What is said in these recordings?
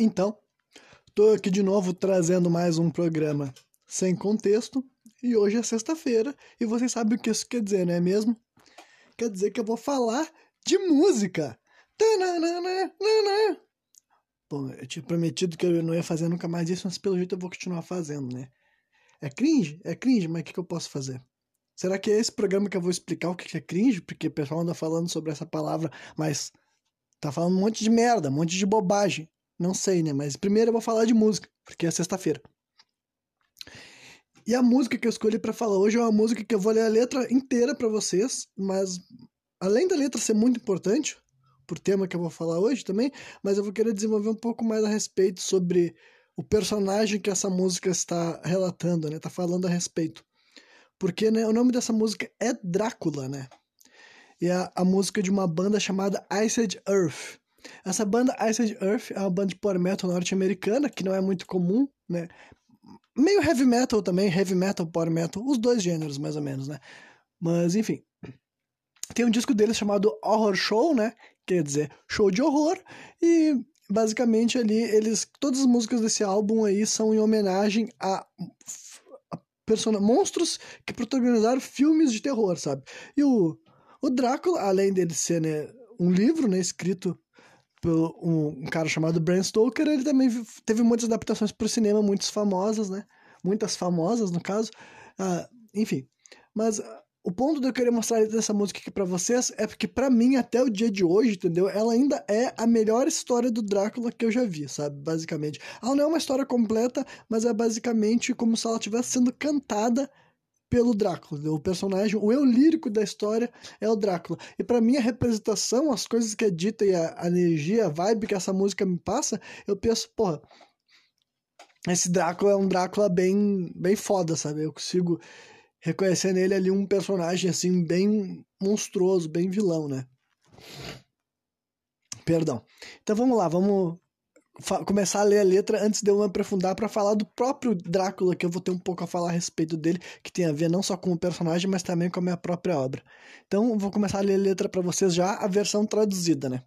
Então, tô aqui de novo trazendo mais um programa sem contexto. E hoje é sexta-feira e vocês sabem o que isso quer dizer, não é mesmo? Quer dizer que eu vou falar de música. Bom, eu tinha prometido que eu não ia fazer nunca mais isso, mas pelo jeito eu vou continuar fazendo, né? É cringe? É cringe, mas o que, que eu posso fazer? Será que é esse programa que eu vou explicar o que é cringe? Porque o pessoal anda falando sobre essa palavra, mas tá falando um monte de merda, um monte de bobagem. Não sei, né? Mas primeiro eu vou falar de música, porque é sexta-feira. E a música que eu escolhi para falar hoje é uma música que eu vou ler a letra inteira para vocês, mas além da letra ser muito importante, por tema que eu vou falar hoje também, mas eu vou querer desenvolver um pouco mais a respeito sobre o personagem que essa música está relatando, né? Tá falando a respeito. Porque né, o nome dessa música é Drácula, né? E é a música de uma banda chamada Iced Earth. Essa banda Iced Earth é uma banda de power metal norte-americana, que não é muito comum, né? Meio heavy metal também, heavy metal, power metal, os dois gêneros mais ou menos, né? Mas enfim. Tem um disco deles chamado Horror Show, né? Quer dizer, show de horror. E basicamente ali eles todas as músicas desse álbum aí são em homenagem a, a person monstros que protagonizaram filmes de terror, sabe? E o, o Drácula, além dele ser né, um livro, né, escrito por um, um, cara chamado Bram Stoker, ele também teve muitas adaptações para o cinema, muitas famosas, né? Muitas famosas, no caso. Ah, enfim. Mas o ponto de eu querer mostrar dessa música aqui para vocês é porque, para mim, até o dia de hoje, entendeu? Ela ainda é a melhor história do Drácula que eu já vi, sabe? Basicamente. Ela não é uma história completa, mas é basicamente como se ela estivesse sendo cantada pelo Drácula. O personagem, o eu lírico da história é o Drácula. E para mim a representação, as coisas que é dita e a, a, energia, a vibe que essa música me passa, eu penso, porra, esse Drácula é um Drácula bem, bem foda, sabe? Eu consigo reconhecer nele ali um personagem assim bem monstruoso, bem vilão, né? Perdão. Então vamos lá, vamos começar a ler a letra antes de eu aprofundar para falar do próprio Drácula, que eu vou ter um pouco a falar a respeito dele, que tem a ver não só com o personagem, mas também com a minha própria obra. Então, vou começar a ler a letra para vocês já, a versão traduzida, né?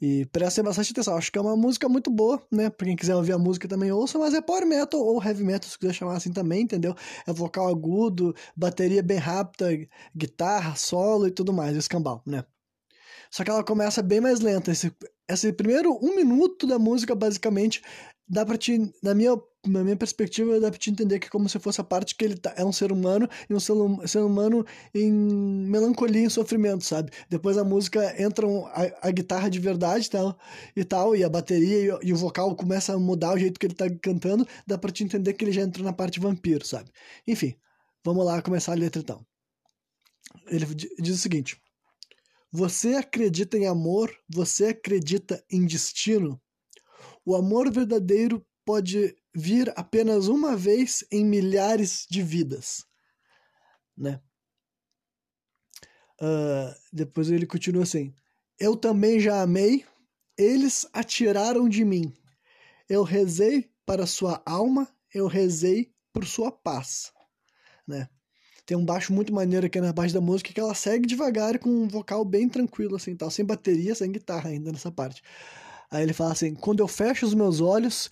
E prestem bastante atenção, acho que é uma música muito boa, né? Pra quem quiser ouvir a música também ouça, mas é power metal ou heavy metal, se quiser chamar assim também, entendeu? É vocal agudo, bateria bem rápida, guitarra, solo e tudo mais, escambau, né? Só que ela começa bem mais lenta. Esse, esse primeiro um minuto da música, basicamente, dá pra te, na minha, na minha perspectiva, dá pra te entender que é como se fosse a parte que ele tá, é um ser humano e um ser, ser humano em melancolia e sofrimento, sabe? Depois a música entra um, a, a, guitarra de verdade tal, e tal, e a bateria e, e, o vocal começa a mudar o jeito que ele tá cantando, dá pra te entender que ele já entrou na parte vampiro, sabe? Enfim, vamos lá começar a letra então. Ele diz o seguinte. Você acredita em amor? Você acredita em destino? O amor verdadeiro pode vir apenas uma vez em milhares de vidas, né? Uh, depois ele continua assim: Eu também já amei, eles atiraram de mim. Eu rezei para sua alma, eu rezei por sua paz, né? Tem um baixo muito maneiro aqui na base da música que ela segue devagar com um vocal bem tranquilo, assim, tal, sem bateria, sem guitarra ainda nessa parte. Aí ele fala assim: quando eu fecho os meus olhos,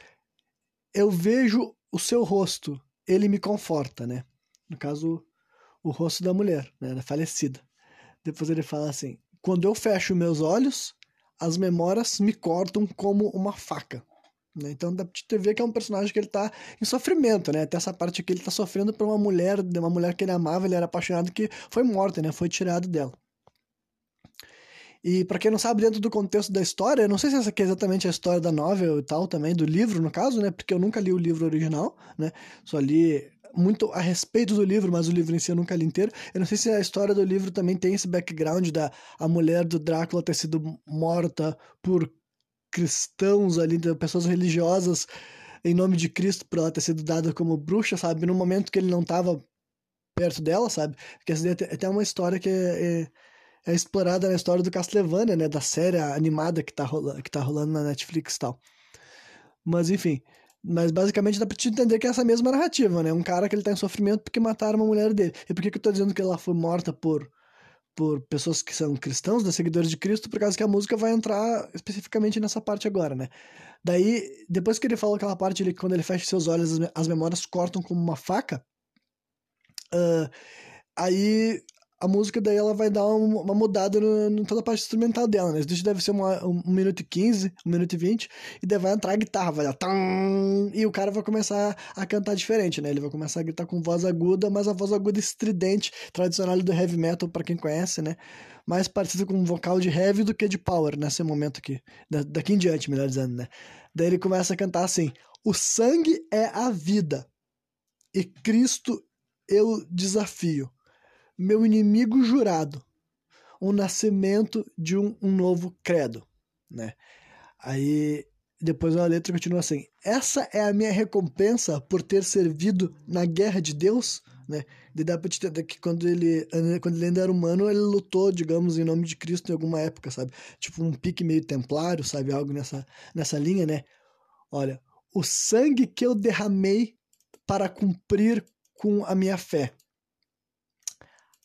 eu vejo o seu rosto, ele me conforta, né? No caso, o rosto da mulher, né, da falecida. Depois ele fala assim: quando eu fecho meus olhos, as memórias me cortam como uma faca. Né? Então dá pra ver que é um personagem que ele tá em sofrimento, né? Até essa parte aqui ele tá sofrendo por uma mulher, uma mulher que ele amava, ele era apaixonado, que foi morta, né? Foi tirado dela. E para quem não sabe, dentro do contexto da história, eu não sei se essa aqui é exatamente a história da novel e tal também, do livro, no caso, né? Porque eu nunca li o livro original, né? Só li muito a respeito do livro, mas o livro em si eu nunca li inteiro. Eu não sei se a história do livro também tem esse background da a mulher do Drácula ter sido morta por cristãos ali, pessoas religiosas em nome de Cristo por ela ter sido dada como bruxa, sabe? No momento que ele não estava perto dela, sabe? Porque essa é até uma história que é, é, é, explorada na história do Castlevania, né? Da série animada que tá, rolando, que tá rolando na Netflix e tal. Mas enfim, mas basicamente dá pra te entender que é essa mesma narrativa, né? Um cara que ele tá em sofrimento porque mataram uma mulher dele. E por que, que eu tô dizendo que ela foi morta por por pessoas que são cristãos, né, seguidores de Cristo, por causa que a música vai entrar especificamente nessa parte agora, né? Daí, depois que ele falou aquela parte, ele, quando ele fecha seus olhos, as memórias cortam como uma faca. Uh, aí a música daí ela vai dar uma mudada no toda a parte instrumental dela, né? Isso deve ser uma, um, minuto e quinze, um minuto e vinte, e daí vai entrar a guitarra, vai dar tam, e o cara vai começar a cantar diferente, né? Ele vai começar a gritar com voz aguda, mas a voz aguda estridente, tradicional do heavy metal, para quem conhece, né? Mais parecida com um vocal de heavy do que de power nesse momento aqui, da, daqui em diante, melhor dizendo, né? Daí ele começa a cantar assim: O sangue é a vida, e Cristo eu desafio meu inimigo jurado, o nascimento de um, um novo credo, né? Aí depois a letra continua assim: essa é a minha recompensa por ter servido na guerra de Deus, né? De dá pra te entender que quando ele, quando ele ainda era humano, ele lutou, digamos, em nome de Cristo em alguma época, sabe? Tipo um pique meio templário, sabe? Algo nessa, nessa linha, né? Olha, o sangue que eu derramei para cumprir com a minha fé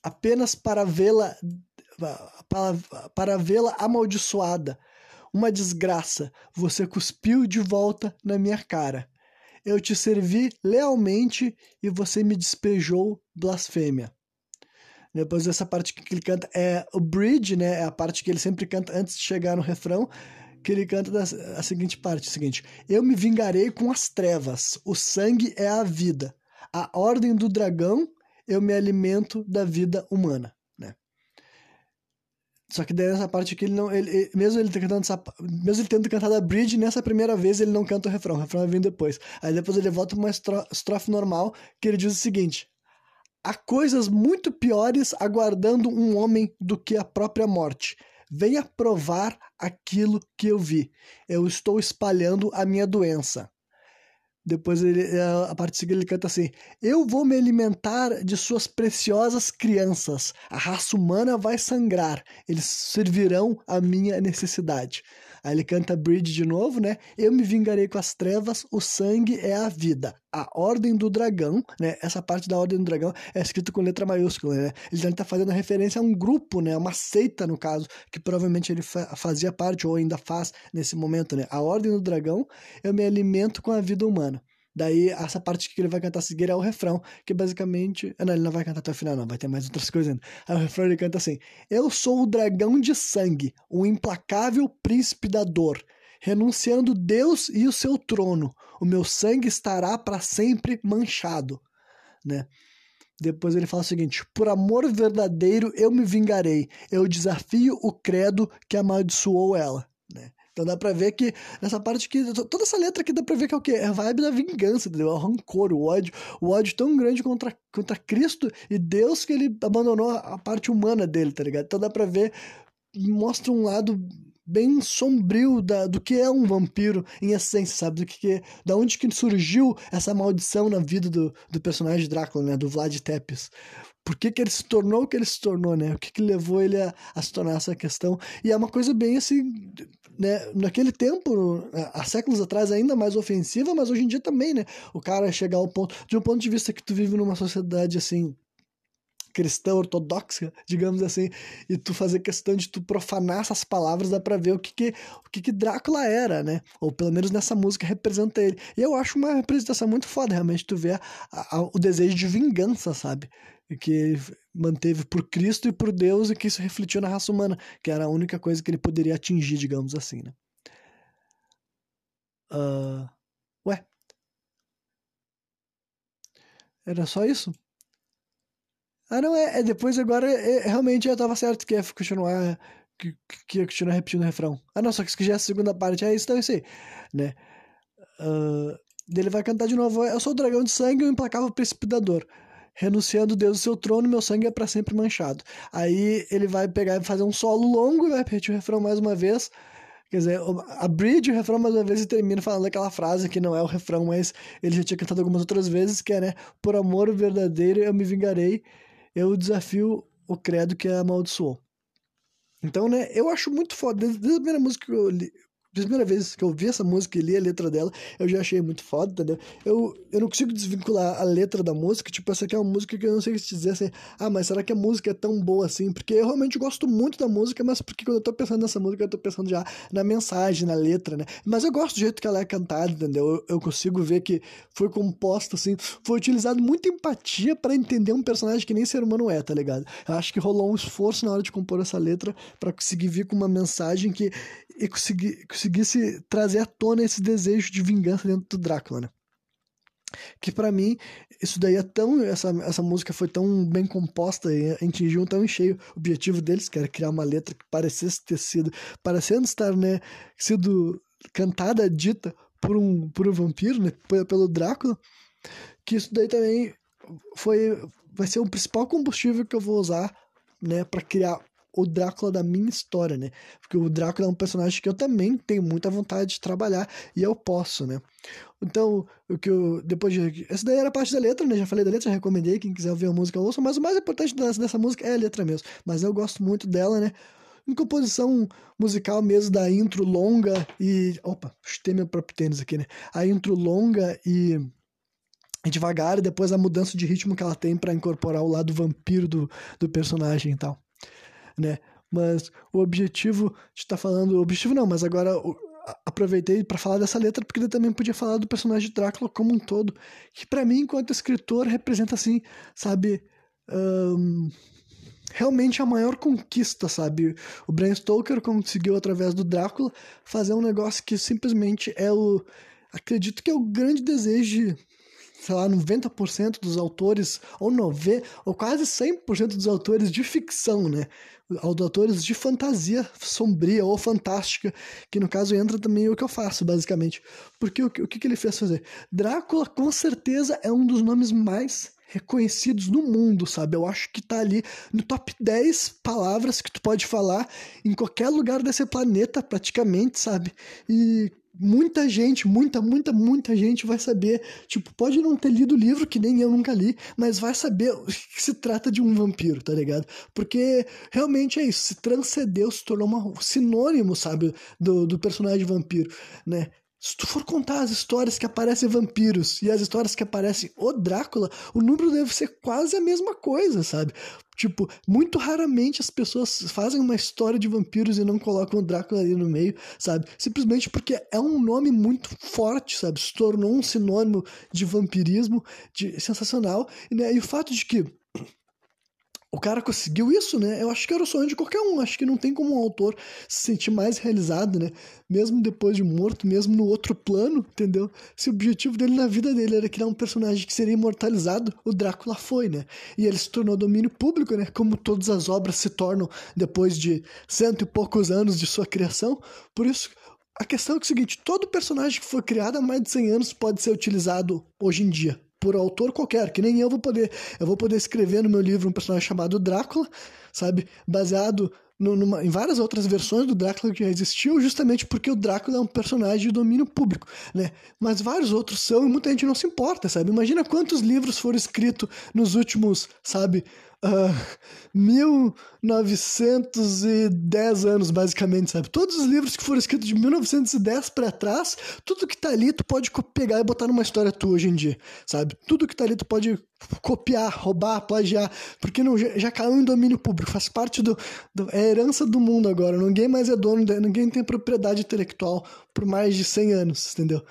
apenas para vê-la para, para vê-la amaldiçoada. Uma desgraça. Você cuspiu de volta na minha cara. Eu te servi lealmente e você me despejou blasfêmia. Depois dessa parte que ele canta é o bridge, né? É a parte que ele sempre canta antes de chegar no refrão, que ele canta da, a seguinte parte, a seguinte: Eu me vingarei com as trevas. O sangue é a vida. A ordem do dragão eu me alimento da vida humana, né? Só que daí nessa parte aqui ele não, ele, mesmo ele cantando essa, mesmo ele tendo cantado a bridge, nessa primeira vez ele não canta o refrão, o refrão vir depois. Aí depois ele volta para uma estrofe normal que ele diz o seguinte: Há coisas muito piores aguardando um homem do que a própria morte. Venha provar aquilo que eu vi. Eu estou espalhando a minha doença. Depois ele, é, a parte seguinte ele canta assim: Eu vou me alimentar de suas preciosas crianças. A raça humana vai sangrar. Eles servirão a minha necessidade. Aí ele canta Bridge de novo, né? Eu me vingarei com as trevas, o sangue é a vida. A Ordem do Dragão, né? Essa parte da Ordem do Dragão é escrita com letra maiúscula, né? Ele está fazendo referência a um grupo, né? Uma seita, no caso, que provavelmente ele fa fazia parte ou ainda faz nesse momento, né? A Ordem do Dragão, eu me alimento com a vida humana. Daí, essa parte que ele vai cantar a seguir é o refrão, que basicamente. Ah, não, ele não vai cantar até o final, não, vai ter mais outras coisas ainda. Aí o refrão ele canta assim: Eu sou o dragão de sangue, o implacável príncipe da dor. Renunciando Deus e o seu trono, o meu sangue estará para sempre manchado. Né? Depois ele fala o seguinte: Por amor verdadeiro eu me vingarei, eu desafio o credo que amaldiçoou ela. Então dá pra ver que nessa parte aqui, toda essa letra aqui dá pra ver que é o quê? É a vibe da vingança, entendeu? É o rancor, o ódio, o ódio tão grande contra, contra Cristo e Deus que ele abandonou a parte humana dele, tá ligado? Então dá pra ver, mostra um lado bem sombrio da, do que é um vampiro em essência, sabe? Do que, que da onde que surgiu essa maldição na vida do, do personagem Drácula, né? Do Vlad Tepes por que, que ele se tornou o que ele se tornou, né? O que, que levou ele a, a se tornar essa questão. E é uma coisa bem assim, né? Naquele tempo, há séculos atrás, ainda mais ofensiva, mas hoje em dia também, né? O cara chegar ao ponto, de um ponto de vista que tu vive numa sociedade assim, cristã ortodoxa, digamos assim, e tu fazer questão de tu profanar essas palavras, dá pra ver o que que, o que que Drácula era, né? Ou pelo menos nessa música representa ele. E eu acho uma representação muito foda, realmente, tu vê a, a, o desejo de vingança, sabe? Que manteve por Cristo e por Deus e que isso refletiu na raça humana, que era a única coisa que ele poderia atingir, digamos assim, né? Uh... Ué? Era só isso? Ah, não, é, é depois agora é, realmente eu tava certo que ia continuar que, que ia continuar repetindo o refrão. Ah, não, só que isso já é a segunda parte, é isso, então é isso aí, né? Uh, ele vai cantar de novo, eu sou o dragão de sangue e o implacável precipitador renunciando Deus do seu trono, meu sangue é para sempre manchado. Aí ele vai pegar e fazer um solo longo e vai repetir o refrão mais uma vez. Quer dizer, a bridge o refrão mais uma vez e termina falando aquela frase que não é o refrão, mas ele já tinha cantado algumas outras vezes, que é, né? Por amor verdadeiro eu me vingarei, eu desafio o credo que amaldiçoou. Então, né, eu acho muito foda. Desde a primeira música que eu li, primeira vez que eu vi essa música e li a letra dela, eu já achei muito foda, entendeu? Eu, eu não consigo desvincular a letra da música, tipo, essa aqui é uma música que eu não sei se dizer assim, ah, mas será que a música é tão boa assim? Porque eu realmente gosto muito da música, mas porque quando eu tô pensando nessa música, eu tô pensando já na mensagem, na letra, né? Mas eu gosto do jeito que ela é cantada, entendeu? Eu, eu consigo ver que foi composta, assim, foi utilizado muita empatia para entender um personagem que nem ser humano é, tá ligado? Eu acho que rolou um esforço na hora de compor essa letra para conseguir vir com uma mensagem que e conseguir, conseguisse trazer à tona esse desejo de vingança dentro do Drácula, né? Que para mim, isso daí é tão. Essa, essa música foi tão bem composta e atingiu tão em cheio o objetivo deles, que era criar uma letra que parecesse ter sido. parecendo estar, né? sido cantada, dita por um, por um vampiro, né? Pelo Drácula. Que isso daí também foi. vai ser o principal combustível que eu vou usar, né? para criar o Drácula da minha história, né? Porque o Drácula é um personagem que eu também tenho muita vontade de trabalhar e eu posso, né? Então, o que eu. Depois de. Essa daí era parte da letra, né? Já falei da letra, já recomendei. Quem quiser ouvir a música, ouça. Mas o mais importante dessa, dessa música é a letra mesmo. Mas eu gosto muito dela, né? Em composição musical mesmo, da intro longa e. Opa, chutei meu próprio tênis aqui, né? A intro longa e devagar e depois a mudança de ritmo que ela tem para incorporar o lado vampiro do, do personagem e tal né? Mas o objetivo de estar tá falando, o objetivo não, mas agora aproveitei para falar dessa letra porque ele também podia falar do personagem de Drácula como um todo, que para mim enquanto escritor representa assim, sabe, um, realmente a maior conquista, sabe? O Bram Stoker conseguiu através do Drácula fazer um negócio que simplesmente é o acredito que é o grande desejo sei lá, 90% dos autores, ou 90%, ou quase 100% dos autores de ficção, né? Autores de fantasia sombria ou fantástica, que no caso entra também o que eu faço, basicamente. Porque o, que, que ele fez fazer? Drácula, com certeza, é um dos nomes mais reconhecidos no mundo, sabe? Eu acho que tá ali no top 10 palavras que tu pode falar em qualquer lugar desse planeta, praticamente, sabe? E muita gente, muita, muita, muita gente vai saber. Tipo, pode não ter lido o livro, que nem eu nunca li, mas vai saber que se trata de um vampiro, tá ligado? Porque realmente é isso, se transcendeu, se tornou um sinônimo, sabe, do, do personagem vampiro, né? Se tu for contar as histórias que aparecem vampiros e as histórias que aparecem o Drácula, o número deve ser quase a mesma coisa, sabe? Tipo, muito raramente as pessoas fazem uma história de vampiros e não colocam o Drácula ali no meio, sabe? Simplesmente porque é um nome muito forte, sabe? Se tornou um sinônimo de vampirismo de, sensacional. Né? E o fato de que o cara conseguiu isso, né? Eu acho que era o sonho de qualquer um. Acho que não tem como um autor se sentir mais realizado, né? Mesmo depois de morto, mesmo no outro plano, entendeu? Se o objetivo dele na vida dele era criar um personagem que seria imortalizado, o Drácula foi, né? E ele se tornou domínio público, né? Como todas as obras se tornam depois de cento e poucos anos de sua criação. Por isso, a questão é, o seguinte: todo personagem que foi criado há mais de 100 anos pode ser utilizado hoje em dia por autor qualquer, que nem eu vou poder. Eu vou poder escrever no meu livro um personagem chamado Drácula, sabe? Baseado numa, em várias outras versões do Drácula que já existiu, justamente porque o Drácula é um personagem de domínio público, né? Mas vários outros são e muita gente não se importa, sabe? Imagina quantos livros foram escritos nos últimos, sabe, uh, ah, 1910 anos, basicamente, sabe? Todos os livros que foram escritos de 1910 para trás, tudo que tá ali tu pode pegar e botar numa história tua hoje em dia, sabe? Tudo que tá ali tu pode copiar, roubar, plagiar, porque não, já caiu em domínio público, faz parte do, do é herança do mundo agora, ninguém mais é dono, ninguém tem propriedade intelectual por mais de 100 anos, entendeu?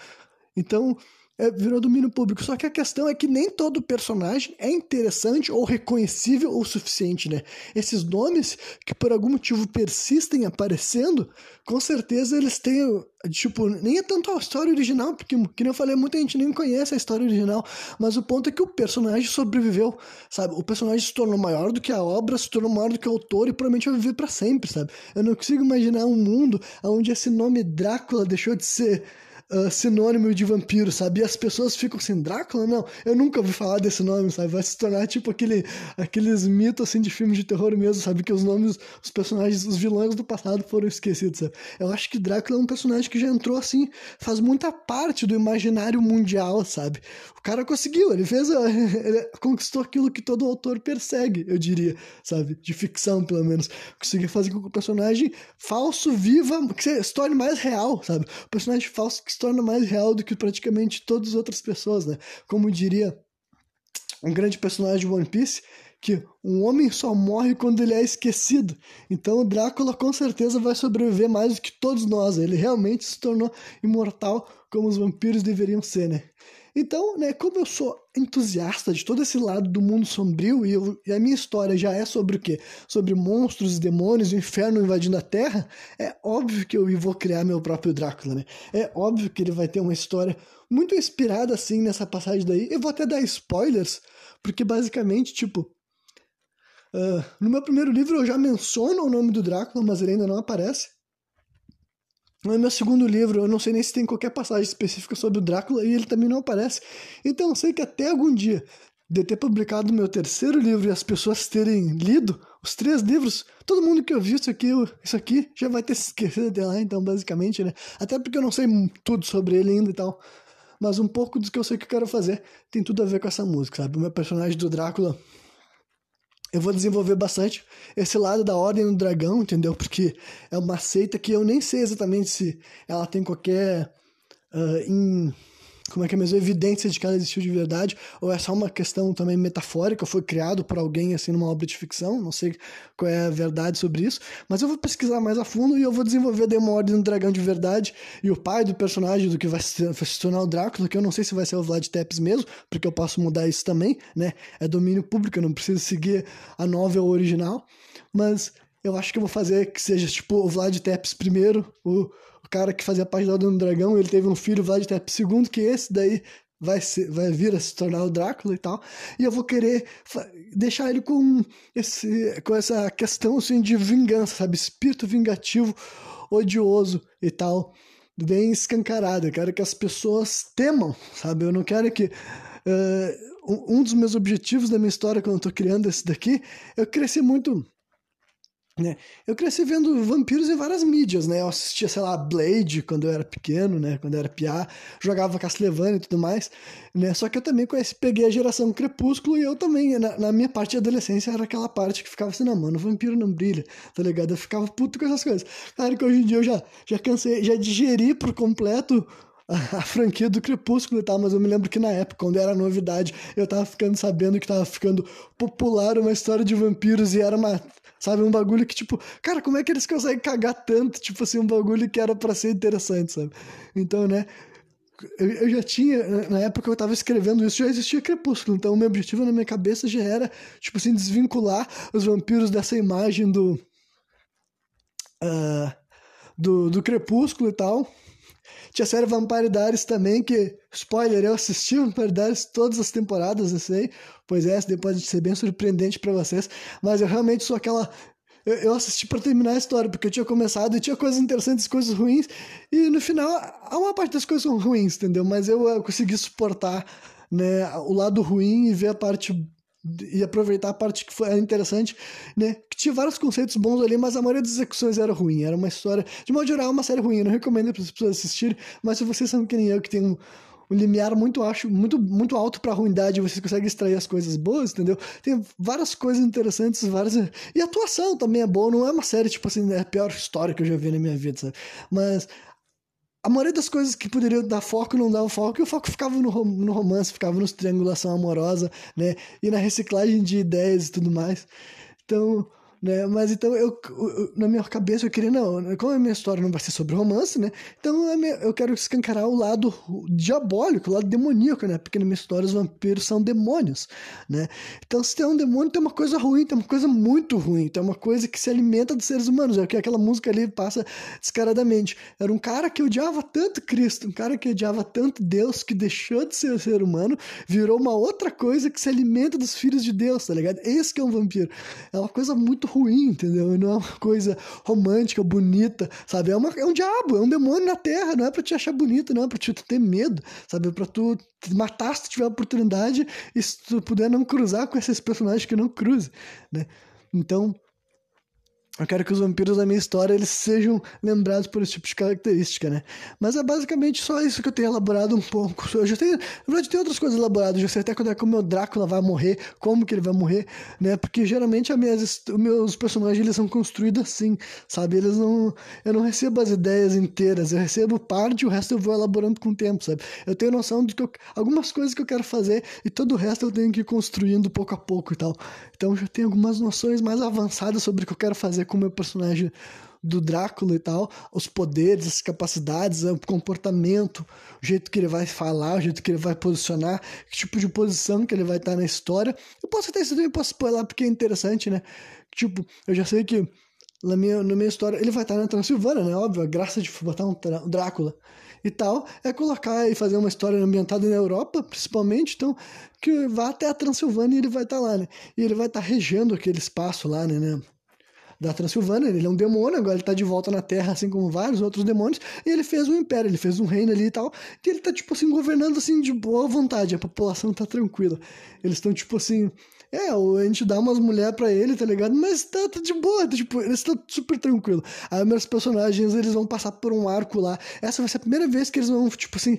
Então, é, virou domínio público. Só que a questão é que nem todo personagem é interessante ou reconhecível o suficiente, né? Esses nomes que por algum motivo persistem aparecendo, com certeza eles têm, tipo, nem é tanto a história original, porque, como eu falei, muita gente nem conhece a história original, mas o ponto é que o personagem sobreviveu, sabe? O personagem se tornou maior do que a obra, se tornou maior do que o autor e provavelmente vai viver para sempre, sabe? Eu não consigo imaginar um mundo onde esse nome Drácula deixou de ser uh, sinônimo de vampiro, sabe? E as pessoas ficam assim, Drácula? Não, eu nunca ouvi falar desse nome, sabe? Vai se tornar tipo aquele, aqueles mitos assim de filmes de terror mesmo, sabe? Que os nomes, os personagens, os vilões do passado foram esquecidos, sabe? Eu acho que Drácula é um personagem que já entrou assim, faz muita parte do imaginário mundial, sabe? O cara conseguiu, ele fez, ele conquistou aquilo que todo autor persegue, eu diria, sabe? De ficção, pelo menos. Conseguir fazer com que o personagem falso viva, que se torne mais real, sabe? O personagem falso que se torna mais real do que praticamente todas as outras pessoas, né? Como diria um grande personagem de One Piece, que um homem só morre quando ele é esquecido. Então o Drácula com certeza vai sobreviver mais do que todos nós. Ele realmente se tornou imortal como os vampiros deveriam ser, né? Então, né, como eu sou entusiasta de todo esse lado do mundo sombrio e, eu, e, a minha história já é sobre o quê? Sobre monstros, demônios, o inferno invadindo a Terra, é óbvio que eu vou criar meu próprio Drácula, né? É óbvio que ele vai ter uma história muito inspirada assim nessa passagem daí. Eu vou até dar spoilers, porque basicamente, tipo, Uh, no meu primeiro livro eu já menciono o nome do Drácula, mas ele ainda não aparece. No meu segundo livro, eu não sei nem se tem qualquer passagem específica sobre o Drácula e ele também não aparece. Então eu sei que até algum dia de ter publicado meu terceiro livro e as pessoas terem lido os três livros, todo mundo que ouviu isso aqui, isso aqui já vai ter se esquecido até lá, então, basicamente, né? Até porque eu não sei tudo sobre ele ainda e tal. Mas um pouco do que eu sei que eu quero fazer tem tudo a ver com essa música, sabe? O meu personagem do Drácula eu vou desenvolver bastante esse lado da Ordem do Dragão, entendeu? Porque é uma seita que eu nem sei exatamente se ela tem qualquer uh, in, como é que é mesmo, evidência de que ela existiu de verdade, ou é só uma questão também metafórica, foi criado por alguém assim numa obra de ficção, não sei qual é a verdade sobre isso, mas eu vou pesquisar mais a fundo e eu vou desenvolver daí uma ordem do dragão de verdade, e o pai do personagem do que vai se, vai se tornar o Drácula, que eu não sei se vai ser o Vlad Tepes mesmo, porque eu posso mudar isso também, né, é domínio público, eu não preciso seguir a novel original, mas eu acho que eu vou fazer que seja tipo o Vlad Tepes primeiro, o cara que fazia parte da Ordem do Dragão, ele teve um filho, Vlad Tep II, que esse daí vai, ser, vai vir a se tornar o Drácula e tal. E eu vou querer deixar ele com, esse, com essa questão assim, de vingança, sabe? Espírito vingativo, odioso e tal. Bem escancarado. Eu quero que as pessoas temam, sabe? Eu não quero que. Uh, um dos meus objetivos da minha história, quando eu tô criando esse daqui, eu cresci muito né? Eu cresci vendo vampiros em várias mídias, né? Eu assistia, sei lá, Blade quando eu era pequeno, né? Quando eu era piá, jogava Castlevania e tudo mais, né? Só que eu também conheci, peguei a geração Crepúsculo e eu também, na, na, minha parte de adolescência, era aquela parte que ficava assim, não, mano, o vampiro não brilha, tá ligado? Eu ficava puto com essas coisas. Claro que hoje em dia eu já, já cansei, já digeri por completo a, franquia do Crepúsculo e tal, mas eu me lembro que na época, quando era novidade, eu tava ficando sabendo que tava ficando popular uma história de vampiros e era uma Sabe? Um bagulho que, tipo, cara, como é que eles conseguem cagar tanto? Tipo assim, um bagulho que era para ser interessante, sabe? Então, né? Eu, já tinha, na época que eu tava escrevendo isso, já existia Crepúsculo. Então, o meu objetivo na minha cabeça já era, tipo assim, desvincular os vampiros dessa imagem do. Uh, do, do Crepúsculo e tal. Tinha a série Vampire Diaries também, que, spoiler, eu assisti Vampire Diaries todas as temporadas, eu sei. Pois é, essa depois pode ser bem surpreendente para vocês. Mas eu realmente sou aquela eu assisti para terminar a história, porque eu tinha começado e tinha coisas interessantes, coisas ruins, e no final, há uma parte das coisas são ruins, entendeu? Mas eu, eu consegui suportar né, o lado ruim e ver a parte e aproveitar a parte que foi interessante, né? Que tinha vários conceitos bons ali, mas a maioria das execuções era ruim. Era uma história, de modo geral, uma série ruim. Eu não recomendo para as pessoas assistirem, mas se vocês são que nem eu, que tem um, um limiar muito, acho, muito, muito alto para ruindade, vocês conseguem extrair as coisas boas, entendeu? Tem várias coisas interessantes, várias. E a atuação também é boa, não é uma série, tipo assim, é a pior história que eu já vi na minha vida, sabe? Mas a maioria das coisas que poderiam dar foco não dava foco, e o foco ficava no, no romance, ficava na triangulação amorosa, né? E na reciclagem de ideias e tudo mais. Então, né? Mas então eu, eu, na minha cabeça eu queria, não, como a minha história não vai ser sobre romance, né? Então eu quero escancarar o lado diabólico, o lado demoníaco, né? Porque na minha história os vampiros são demônios, né? Então se tem um demônio, tem uma coisa ruim, tem uma coisa muito ruim, tem uma coisa que se alimenta dos seres humanos, é o que aquela música ali passa descaradamente. Era um cara que odiava tanto Cristo, um cara que odiava tanto Deus, que deixou de ser ser humano, virou uma outra coisa que se alimenta dos filhos de Deus, tá ligado? Esse que é um vampiro. É uma coisa muito ruim, entendeu? Não é uma coisa romântica, bonita, sabe? É, uma, é um diabo, é um demônio na terra, não é pra te achar bonito, não é pra te ter medo, sabe? É pra tu matar se tu tiver oportunidade e se tu puder não cruzar com esses personagens que não cruze, né? Então, eu quero que os vampiros da minha história eles sejam lembrados por esse tipo de característica, né? Mas é basicamente só isso que eu tenho elaborado um pouco. Eu já tenho, na verdade, tem outras coisas elaboradas. Eu já sei até quando é que o meu Drácula vai morrer, como que ele vai morrer, né? Porque geralmente as minhas, os meus personagens eles são construídos assim, sabe? Eles não, eu não recebo as ideias inteiras, eu recebo parte o resto eu vou elaborando com o tempo, sabe? Eu tenho noção de que eu, algumas coisas que eu quero fazer e todo o resto eu tenho que ir construindo pouco a pouco e tal. Então eu já tenho algumas noções mais avançadas sobre o que eu quero fazer com o meu personagem do Drácula e tal, os poderes, as capacidades, o comportamento, o jeito que ele vai falar, o jeito que ele vai posicionar, que tipo de posição que ele vai estar na história. Eu posso até também posso spoiler porque é interessante, né? Tipo, eu já sei que na minha, na minha história ele vai estar na Transilvânia, né? Óbvio, a graça de botar um Drácula e tal é colocar e fazer uma história ambientada na Europa, principalmente, então que vá até a Transilvânia e ele vai estar lá, né? E ele vai estar regendo aquele espaço lá, né? né? Da Transilvânia, ele é um demônio, agora ele tá de volta na Terra, assim como vários outros demônios, e ele fez um império, ele fez um reino ali e tal, e ele tá, tipo assim, governando, assim, de boa vontade, a população tá tranquila. Eles estão, tipo assim, é, a gente dá umas mulheres pra ele, tá ligado? Mas tá, tá de boa, tá, tipo, eles estão super tranquilo. Aí meus personagens, eles vão passar por um arco lá. Essa vai ser a primeira vez que eles vão, tipo assim,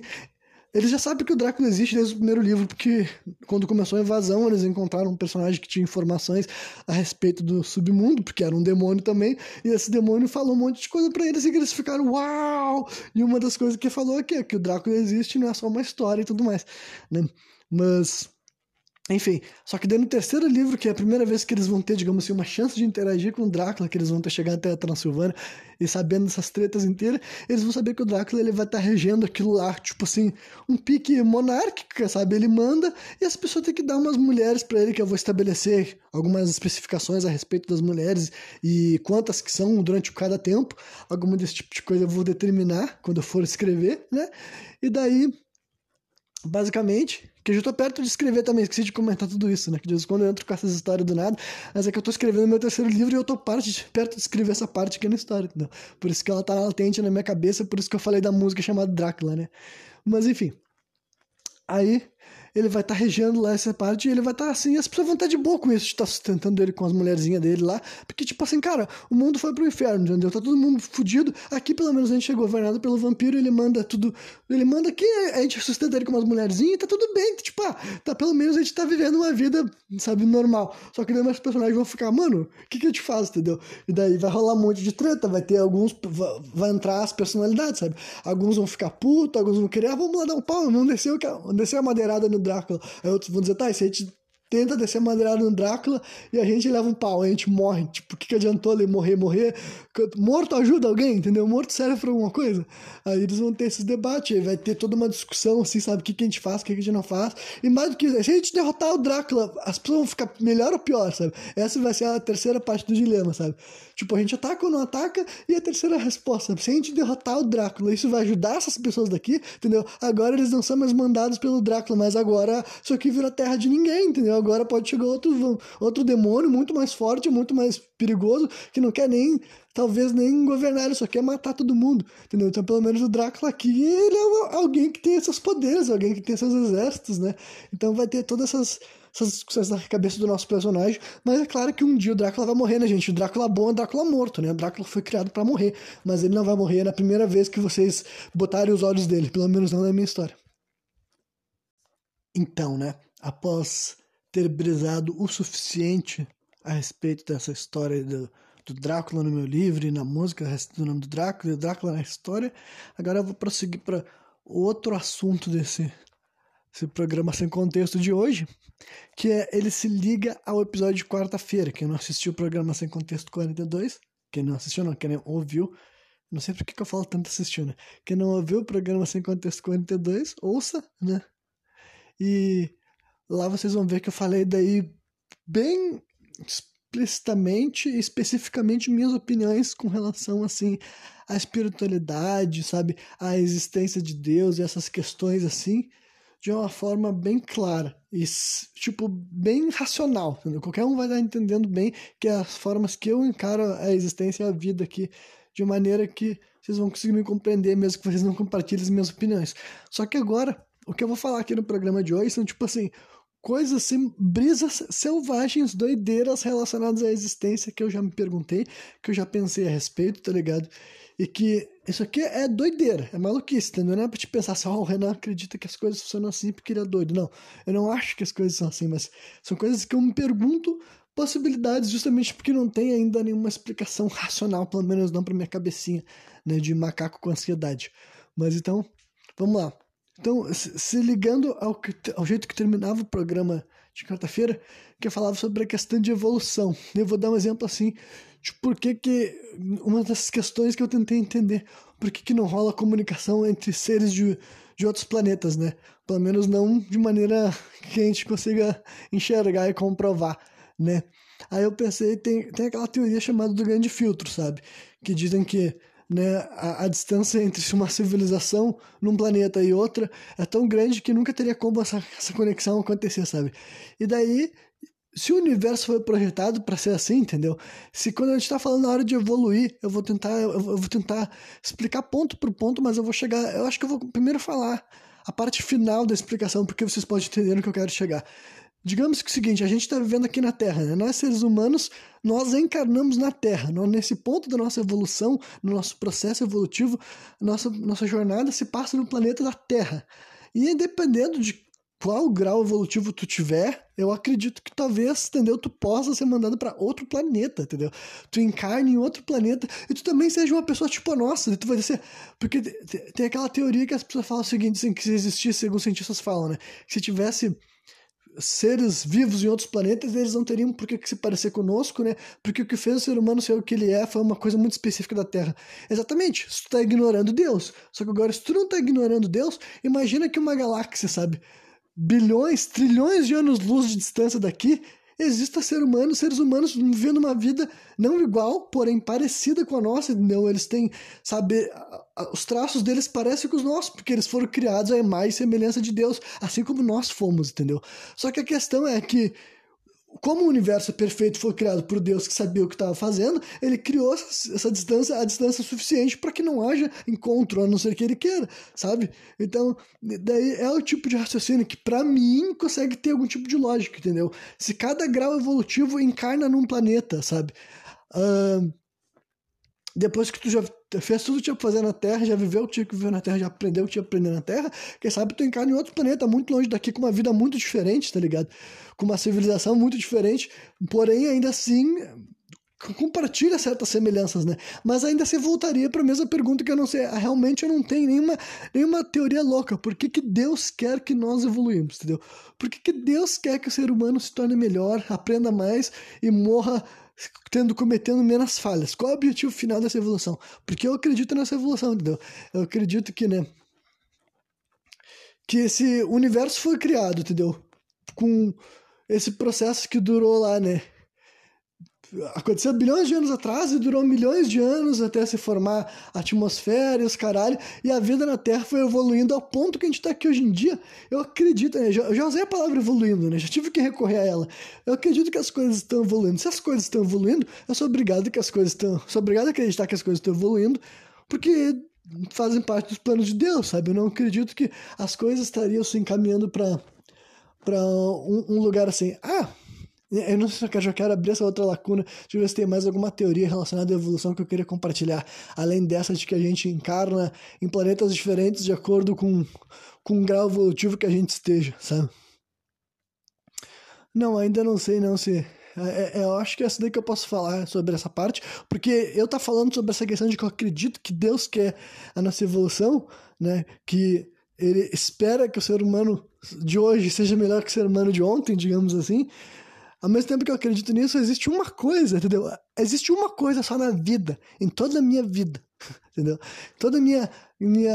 eles já sabem que o Drácula existe desde o primeiro livro, porque quando começou a invasão, eles encontraram um personagem que tinha informações a respeito do submundo, porque era um demônio também, e esse demônio falou um monte de coisa para eles e eles ficaram uau! E uma das coisas que falou aqui é que o Drácula existe, não é só uma história e tudo mais, né? Mas enfim, só que daí no terceiro livro, que é a primeira vez que eles vão ter, digamos assim, uma chance de interagir com o Drácula, que eles vão ter chegado até a Transilvânia e sabendo dessas tretas inteiras, eles vão saber que o Drácula ele vai estar tá regendo aquilo lá, tipo assim, um pique monárquico, sabe? Ele manda e as pessoas têm que dar umas mulheres para ele, que eu vou estabelecer algumas especificações a respeito das mulheres e quantas que são durante cada tempo, alguma desse tipo de coisa eu vou determinar quando eu for escrever, né? E daí, basicamente, que eu já tô perto de escrever também, esqueci de comentar tudo isso, né? Que de vez em quando eu entro com essas histórias do nada, mas é que eu tô escrevendo meu terceiro livro e eu tô parte, perto de escrever essa parte aqui na história, entendeu? Por isso que ela tá latente na minha cabeça, por isso que eu falei da música chamada Drácula, né? Mas enfim. Aí, ele vai estar tá regendo lá essa parte e ele vai estar tá, assim, as pessoas vão estar tá de boa com isso, de estar tá sustentando ele com as mulherzinhas dele lá, porque, tipo assim, cara, o mundo foi pro inferno, entendeu? Tá todo mundo fudido, aqui pelo menos a gente é governado pelo vampiro, ele manda tudo, ele manda que a gente sustenta ele com umas mulherzinhas tá tudo bem, tipo, ah, tá, pelo menos a gente tá vivendo uma vida, sabe, normal. Só que daí meus personagens vão ficar, mano, o que que eu te faço, entendeu? E daí vai rolar um monte de treta, vai ter alguns, vai entrar as personalidades, sabe? Alguns vão ficar putos, alguns vão querer, ah, vamos lá dar um pau, vamos descer, vamos descer a madeirada no Drácula. Aí outros vão dizer, tá, e se a tenta descer madeirado no Drácula e a gente leva um pau, a gente morre. Tipo, o que, que adiantou ele morrer, morrer? Morto ajuda alguém, entendeu? Morto serve pra alguma coisa. Aí eles vão ter esses debates, aí vai ter toda uma discussão, assim, sabe? O que, que a gente faz, o que, que a gente não faz. E mais do que isso, se a gente derrotar o Drácula, as pessoas vão ficar melhor ou pior, sabe? Essa vai ser a terceira parte do dilema, sabe? Tipo, a gente ataca ou não ataca, e a terceira resposta, se a gente derrotar o Drácula, isso vai ajudar essas pessoas daqui, entendeu? Agora eles não são mais mandados pelo Drácula, mas agora isso aqui vira terra de ninguém, entendeu? Agora pode chegar outro, outro demônio muito mais forte, muito mais perigoso, que não quer nem, talvez nem governar, ele só quer matar todo mundo, entendeu? Então, pelo menos o Drácula aqui, ele é alguém que tem esses poderes, alguém que tem seus exércitos, né? Então vai ter todas essas essas discussões na cabeça do nosso personagem, mas é claro que um dia o Drácula vai morrer, né, gente? O Drácula bom é o Drácula morto, né? O Drácula foi criado para morrer, mas ele não vai morrer na primeira vez que vocês botarem os olhos dele, pelo menos não na minha história. Então, né, após ter brisado o suficiente a respeito dessa história do, do Drácula no meu livro e na música do nome do Drácula e Drácula na história, agora eu vou prosseguir para outro assunto desse esse programa sem contexto de hoje, que é ele se liga ao episódio de quarta-feira. Quem não assistiu o programa sem contexto 42, quem não assistiu, não, quem não ouviu, não sei por que, eu falo tanto assistiu, né? Quem não ouviu o programa sem contexto 42, ouça, né? E lá vocês vão ver que eu falei daí bem explicitamente e especificamente minhas opiniões com relação assim à espiritualidade, sabe, à existência de Deus e essas questões assim de uma forma bem clara e, tipo, bem racional. Entendeu? Qualquer um vai estar entendendo bem que é as formas que eu encaro a existência e a vida aqui, de maneira que vocês vão conseguir me compreender, mesmo que vocês não compartilhem as minhas opiniões. Só que agora, o que eu vou falar aqui no programa de hoje são, tipo assim, coisas assim, brisas selvagens, doideiras relacionadas à existência que eu já me perguntei, que eu já pensei a respeito, tá ligado? E que isso aqui é doideira, é maluquice, entendeu? Não é pra te pensar assim, oh, o Renan acredita que as coisas funcionam assim porque ele é doido. Não, eu não acho que as coisas são assim, mas são coisas que eu me pergunto possibilidades justamente porque não tem ainda nenhuma explicação racional, pelo menos não pra minha cabecinha, né, de macaco com ansiedade. Mas então, vamos lá. Então, se ligando ao, ao jeito que terminava o programa de quarta-feira, que falava sobre a questão de evolução. Eu vou dar um exemplo assim de por que, que uma das questões que eu tentei entender, por que, que não rola comunicação entre seres de, de outros planetas, né? Pelo menos não de maneira que a gente consiga enxergar e comprovar, né? Aí eu pensei, tem, tem aquela teoria chamada do grande filtro, sabe? Que dizem que né, a, a, distância entre uma civilização num planeta e outra é tão grande que nunca teria como essa, essa conexão acontecer, sabe? E daí, se o universo foi projetado para ser assim, entendeu? Se quando a gente está falando na hora de evoluir, eu vou tentar, eu vou tentar explicar ponto por ponto, mas eu vou chegar, eu acho que eu vou primeiro falar a parte final da explicação, porque vocês podem entender no que eu quero chegar. Digamos que é o seguinte, a gente está vivendo aqui na Terra, né? Nós, seres humanos, nós encarnamos na Terra. Nós, nesse ponto da nossa evolução, no nosso processo evolutivo, nossa, nossa jornada se passa no planeta da Terra. E dependendo de qual grau evolutivo tu tiver, eu acredito que talvez, entendeu? Tu possa ser mandado para outro planeta, entendeu? Tu encarne em outro planeta e tu também seja uma pessoa tipo a nossa. Tu vai ser. Porque tem aquela teoria que as pessoas falam o seguinte, assim, que se existisse, segundo os cientistas falam, né? Que se tivesse seres vivos em outros planetas, eles não teriam por que se parecer conosco, né? Porque o que fez o ser humano ser o que ele é foi uma coisa muito específica da Terra. Exatamente, se tu tá ignorando Deus. Só que agora, se tu não tá ignorando Deus, imagina que uma galáxia, sabe? Bilhões, trilhões de anos-luz de distância daqui, exista ser humano, seres humanos vivendo uma vida não igual, porém parecida com a nossa, entendeu? Eles têm, sabe, os traços deles parecem com os nossos, porque eles foram criados imagem e semelhança de Deus, assim como nós fomos, entendeu? Só que a questão é que como o universo perfeito foi criado por Deus que sabia o que estava fazendo, ele criou essa, essa, distância, a distância suficiente para que não haja encontro, a não ser que ele queira, sabe? Então, daí é o tipo de raciocínio que, para mim, consegue ter algum tipo de lógica, entendeu? Se cada grau evolutivo encarna num planeta, sabe? Uh, depois que tu já fez tudo o que tinha que fazer na Terra, já viveu o que tinha que viver na Terra, já aprendeu o que tinha que aprender na Terra, quem sabe tu encarna em outro planeta, muito longe daqui, com uma vida muito diferente, tá ligado? Com uma civilização muito diferente, porém, ainda assim, compartilha certas semelhanças, né? Mas ainda se voltaria para a mesma pergunta que eu não sei, ah, realmente eu não tenho nenhuma, nenhuma teoria louca. Por que, que Deus quer que nós evoluímos, entendeu? Por que, que Deus quer que o ser humano se torne melhor, aprenda mais e morra tendo cometendo menos falhas. Qual é o objetivo final dessa evolução? Porque eu acredito nessa evolução, entendeu? Eu acredito que, né, que esse universo foi criado, entendeu? Com esse processo que durou lá, né, aconteceu bilhões de anos atrás e durou milhões de anos até se formar a atmosfera e os caralho, e a vida na Terra foi evoluindo ao ponto que a gente está aqui hoje em dia. Eu acredito, né? eu já usei a palavra evoluindo, né? já tive que recorrer a ela. Eu acredito que as coisas estão evoluindo. Se as coisas estão evoluindo, eu sou obrigado que as coisas estão, sou obrigado a acreditar que as coisas estão evoluindo, porque fazem parte dos planos de Deus, sabe? Eu não acredito que as coisas estariam se encaminhando para para um, um lugar assim. Ah, eu não sei se eu quero abrir essa outra lacuna, deixa eu ver se tem mais alguma teoria relacionada à evolução que eu queria compartilhar, além dessa de que a gente encarna em planetas diferentes de acordo com, com o grau evolutivo que a gente esteja, sabe? Não, ainda não sei não se... É, é, eu acho que é daí que eu posso falar sobre essa parte, porque eu tá falando sobre essa questão de que eu acredito que Deus quer a nossa evolução, né? Que ele espera que o ser humano de hoje seja melhor que o ser humano de ontem, digamos assim, ao mesmo tempo que eu acredito nisso, existe uma coisa, entendeu? Existe uma coisa só na vida, em toda a minha vida, entendeu? Toda a minha, minha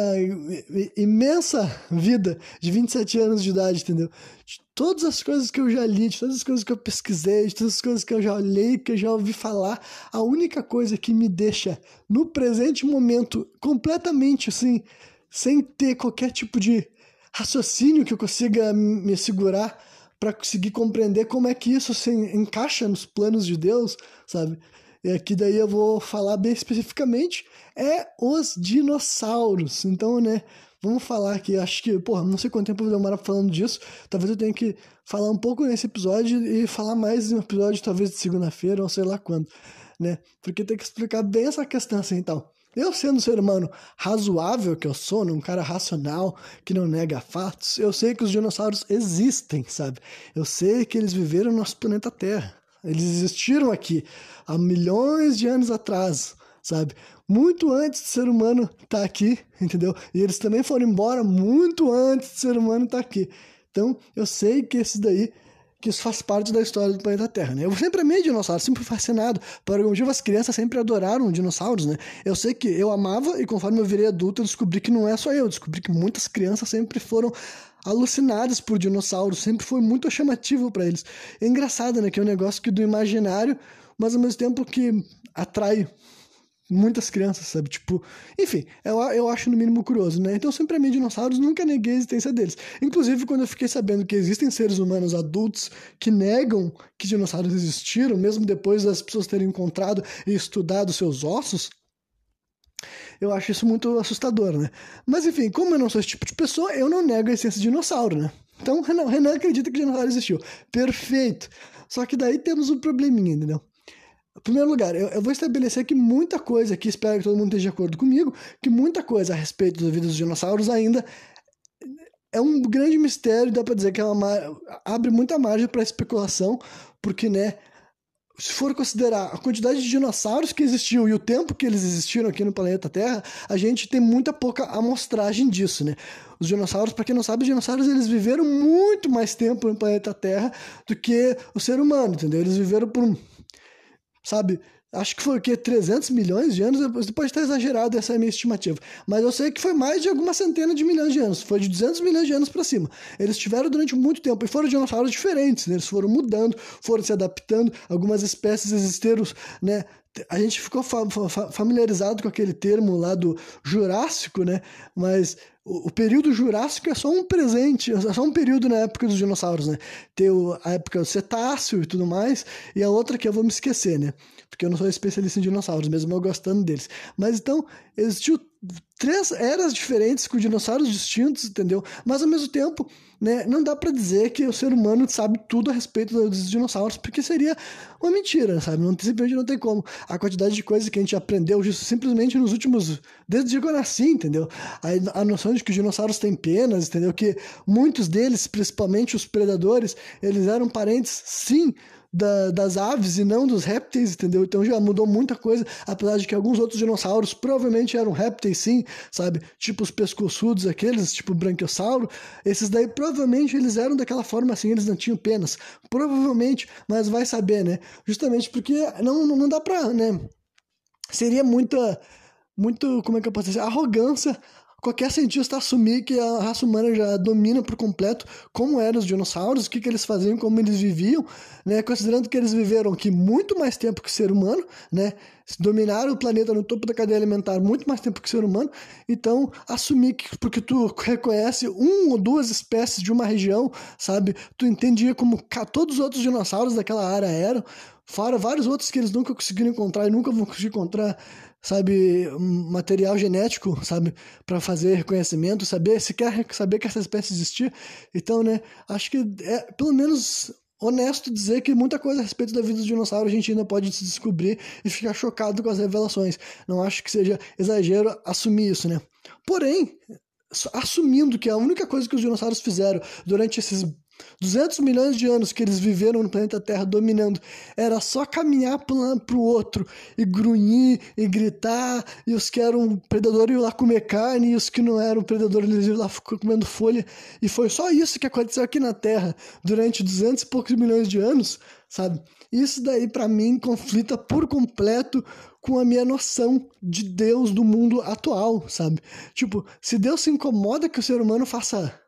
imensa vida de 27 anos de idade, entendeu? De todas as coisas que eu já li, de todas as coisas que eu pesquisei, de todas as coisas que eu já olhei, que eu já ouvi falar, a única coisa que me deixa no presente momento completamente assim, sem ter qualquer tipo de raciocínio que eu consiga me segurar para conseguir compreender como é que isso se encaixa nos planos de Deus, sabe? E aqui daí eu vou falar bem especificamente é os dinossauros. Então, né, Vamos falar aqui, acho que, porra, não sei quanto tempo eu vou demorar falando disso. Talvez eu tenha que falar um pouco nesse episódio e falar mais no episódio, talvez de segunda-feira ou sei lá quando, né? Porque tem que explicar bem essa questão assim então. Eu, sendo um ser humano razoável que eu sou, um cara racional que não nega fatos, eu sei que os dinossauros existem, sabe? Eu sei que eles viveram no nosso planeta Terra. Eles existiram aqui há milhões de anos atrás, sabe? Muito antes do ser humano estar tá aqui, entendeu? E eles também foram embora muito antes do ser humano estar tá aqui. Então, eu sei que esse daí que isso faz parte da história do planeta Terra, né? Eu sempre amei dinossauros, sempre fascinado. Por algum motivo, as crianças sempre adoraram dinossauros, né? Eu sei que eu amava e conforme eu virei adulto, eu descobri que não é só eu. Descobri que muitas crianças sempre foram alucinadas por dinossauros, sempre foi muito chamativo para eles. É engraçado, né? Que é um negócio que do imaginário, mas ao mesmo tempo que atrai muitas crianças, sabe? Tipo, enfim, eu, eu acho no mínimo curioso, né? Então, sempre a mim, dinossauros nunca neguei a existência deles. Inclusive, quando eu fiquei sabendo que existem seres humanos adultos que negam que dinossauros existiram, mesmo depois das pessoas terem encontrado e estudado seus ossos, eu acho isso muito assustador, né? Mas enfim, como eu não sou esse tipo de pessoa, eu não nego a existência de dinossauro, né? Então, Renan, Renan acredita que dinossauro existiu. Perfeito. Só que daí temos um probleminha, entendeu? Em primeiro lugar, eu, eu, vou estabelecer que muita coisa, aqui espero que todo mundo esteja de acordo comigo, que muita coisa a respeito da vida dos dinossauros ainda é um grande mistério, dá para dizer que é uma, abre muita margem para especulação, porque, né, se for considerar a quantidade de dinossauros que existiu e o tempo que eles existiram aqui no planeta Terra, a gente tem muita pouca amostragem disso, né? Os dinossauros, para quem não sabe, os dinossauros eles viveram muito mais tempo no planeta Terra do que o ser humano, entendeu? Eles viveram por sabe? Acho que foi o quê? 300 milhões de anos? Pode estar exagerado, essa é a minha estimativa. Mas eu sei que foi mais de alguma centena de milhões de anos. Foi de 200 milhões de anos para cima. Eles tiveram durante muito tempo e foram dinossauros diferentes. Né? Eles foram mudando, foram se adaptando. Algumas espécies existiram, né? A gente ficou fa fa familiarizado com aquele termo lá do Jurássico, né? Mas o, período Jurássico é só um presente, é só um período na época dos dinossauros, né? Tem a época do cetáceo e tudo mais, e a outra que eu vou me esquecer, né? Porque eu não sou especialista em dinossauros, mesmo eu gostando deles. Mas então, existiu três eras diferentes com dinossauros distintos, entendeu? Mas ao mesmo tempo, né, não dá para dizer que o ser humano sabe tudo a respeito dos dinossauros, porque seria uma mentira, sabe? Não, simplesmente não tem como. A quantidade de coisas que a gente aprendeu simplesmente nos últimos. Desde que eu nasci, entendeu? A, a noção de que os dinossauros têm penas, entendeu? Que muitos deles, principalmente os predadores, eles eram parentes, sim, da, das aves e não dos répteis, entendeu? Então já mudou muita coisa, apesar de que alguns outros dinossauros provavelmente eram répteis sim, sabe? Tipo os pescoçudos aqueles, tipo o branquiosauro, esses daí provavelmente eles eram daquela forma assim, eles não tinham penas. Provavelmente, mas vai saber, né? Justamente porque não, não dá pra, né? Seria muita muito, como é que eu posso dizer, arrogância qualquer cientista assumir que a raça humana já domina por completo como eram os dinossauros, o que, que eles faziam, como eles viviam, né? Considerando que eles viveram aqui muito mais tempo que o ser humano, né? Dominaram o planeta no topo da cadeia alimentar muito mais tempo que o ser humano. Então, assumir que porque tu reconhece um ou duas espécies de uma região, sabe? Tu entendia como todos os outros dinossauros daquela área eram, fora vários outros que eles nunca conseguiram encontrar e nunca vão conseguir encontrar sabe, material genético, sabe, para fazer reconhecimento, saber se quer saber que essa espécie existia. Então, né, acho que é pelo menos honesto dizer que muita coisa a respeito da vida dos dinossauros a gente ainda pode se descobrir e ficar chocado com as revelações. Não acho que seja exagero assumir isso, né? Porém, assumindo que a única coisa que os dinossauros fizeram durante esses 200 milhões de anos que eles viveram no planeta Terra dominando, era só caminhar para um para o outro e grunhir e gritar, e os que eram predadores iam lá comer carne, e os que não eram predadores eles iam lá comendo folha, e foi só isso que aconteceu aqui na Terra durante 200 e poucos milhões de anos, sabe? Isso daí para mim conflita por completo com a minha noção de Deus do mundo atual, sabe? Tipo, se Deus se incomoda que o ser humano faça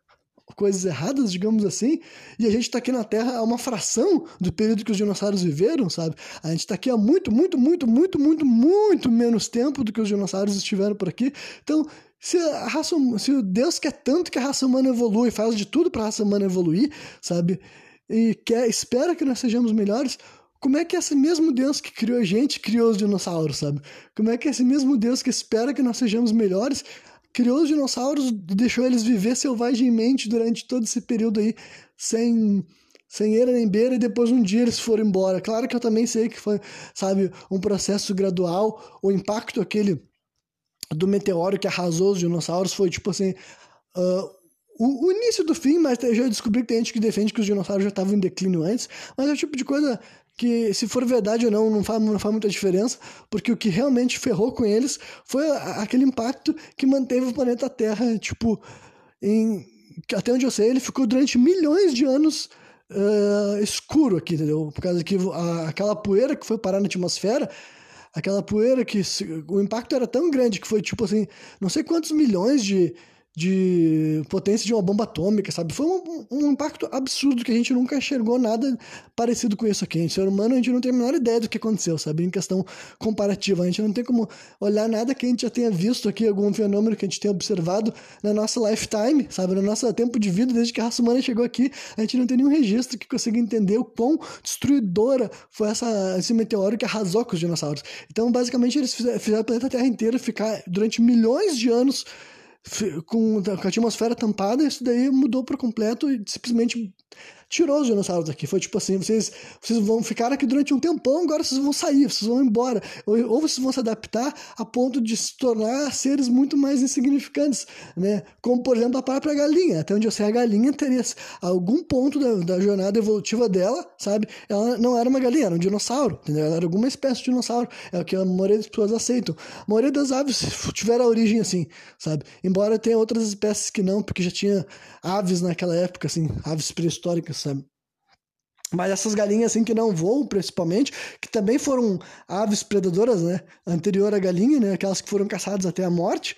coisas erradas, digamos assim, e a gente está aqui na Terra há uma fração do período que os dinossauros viveram, sabe? A gente está aqui há muito, muito, muito, muito, muito, muito menos tempo do que os dinossauros estiveram por aqui. Então, se a raça, se Deus quer tanto que a raça humana evolui, faz de tudo para a raça humana evoluir, sabe? E quer, espera que nós sejamos melhores, como é que esse mesmo Deus que criou a gente criou os dinossauros, sabe? Como é que esse mesmo Deus que espera que nós sejamos melhores criou os dinossauros deixou eles viver selvagemmente durante todo esse período aí, sem sem era nem beira, e depois um dia eles foram embora. Claro que eu também sei que foi, sabe, um processo gradual, o impacto aquele do meteoro que arrasou os dinossauros foi tipo assim. Uh, o, o, início do fim, mas eu já descobri que tem gente que defende que os dinossauros já estavam em declínio antes, mas é o tipo de coisa que, se for verdade ou não, não faz, não faz muita diferença, porque o que realmente ferrou com eles foi aquele impacto que manteve o planeta Terra, tipo, em, até onde eu sei, ele ficou durante milhões de anos uh, escuro aqui, entendeu? Por causa que a, aquela poeira que foi parar na atmosfera, aquela poeira que o impacto era tão grande que foi tipo assim, não sei quantos milhões de, de potência de uma bomba atômica, sabe? Foi um, um, impacto absurdo que a gente nunca enxergou nada parecido com isso aqui. Em ser humano, a gente não tem a menor ideia do que aconteceu, sabe? Em questão comparativa. A gente não tem como olhar nada que a gente já tenha visto aqui, algum fenômeno que a gente tenha observado na nossa lifetime, sabe? No nosso tempo de vida, desde que a raça humana chegou aqui, a gente não tem nenhum registro que consiga entender o quão destruidora foi essa, esse meteoro que arrasou com os dinossauros. Então, basicamente, eles fizeram, o planeta Terra inteiro ficar durante milhões de anos com, a atmosfera tampada, isso daí mudou por completo e simplesmente tirou os dinossauros daqui. Foi tipo assim, vocês, vocês vão ficar aqui durante um tempão, agora vocês vão sair, vocês vão embora. Ou, ou vocês vão se adaptar a ponto de se tornar seres muito mais insignificantes, né? Como, por exemplo, a própria galinha. Até onde eu sei, a galinha teria algum ponto da, da jornada evolutiva dela, sabe? Ela não era uma galinha, era um dinossauro, entendeu? Ela era alguma espécie de dinossauro. É o que a maioria das pessoas aceitam. A maioria das aves tiveram a origem assim, sabe? Embora tenha outras espécies que não, porque já tinha aves naquela época, assim, aves pré-históricas sabe? Mas essas galinhas assim que não voam, principalmente, que também foram aves predadoras, né? Anterior à galinha, né? Aquelas que foram caçadas até a morte.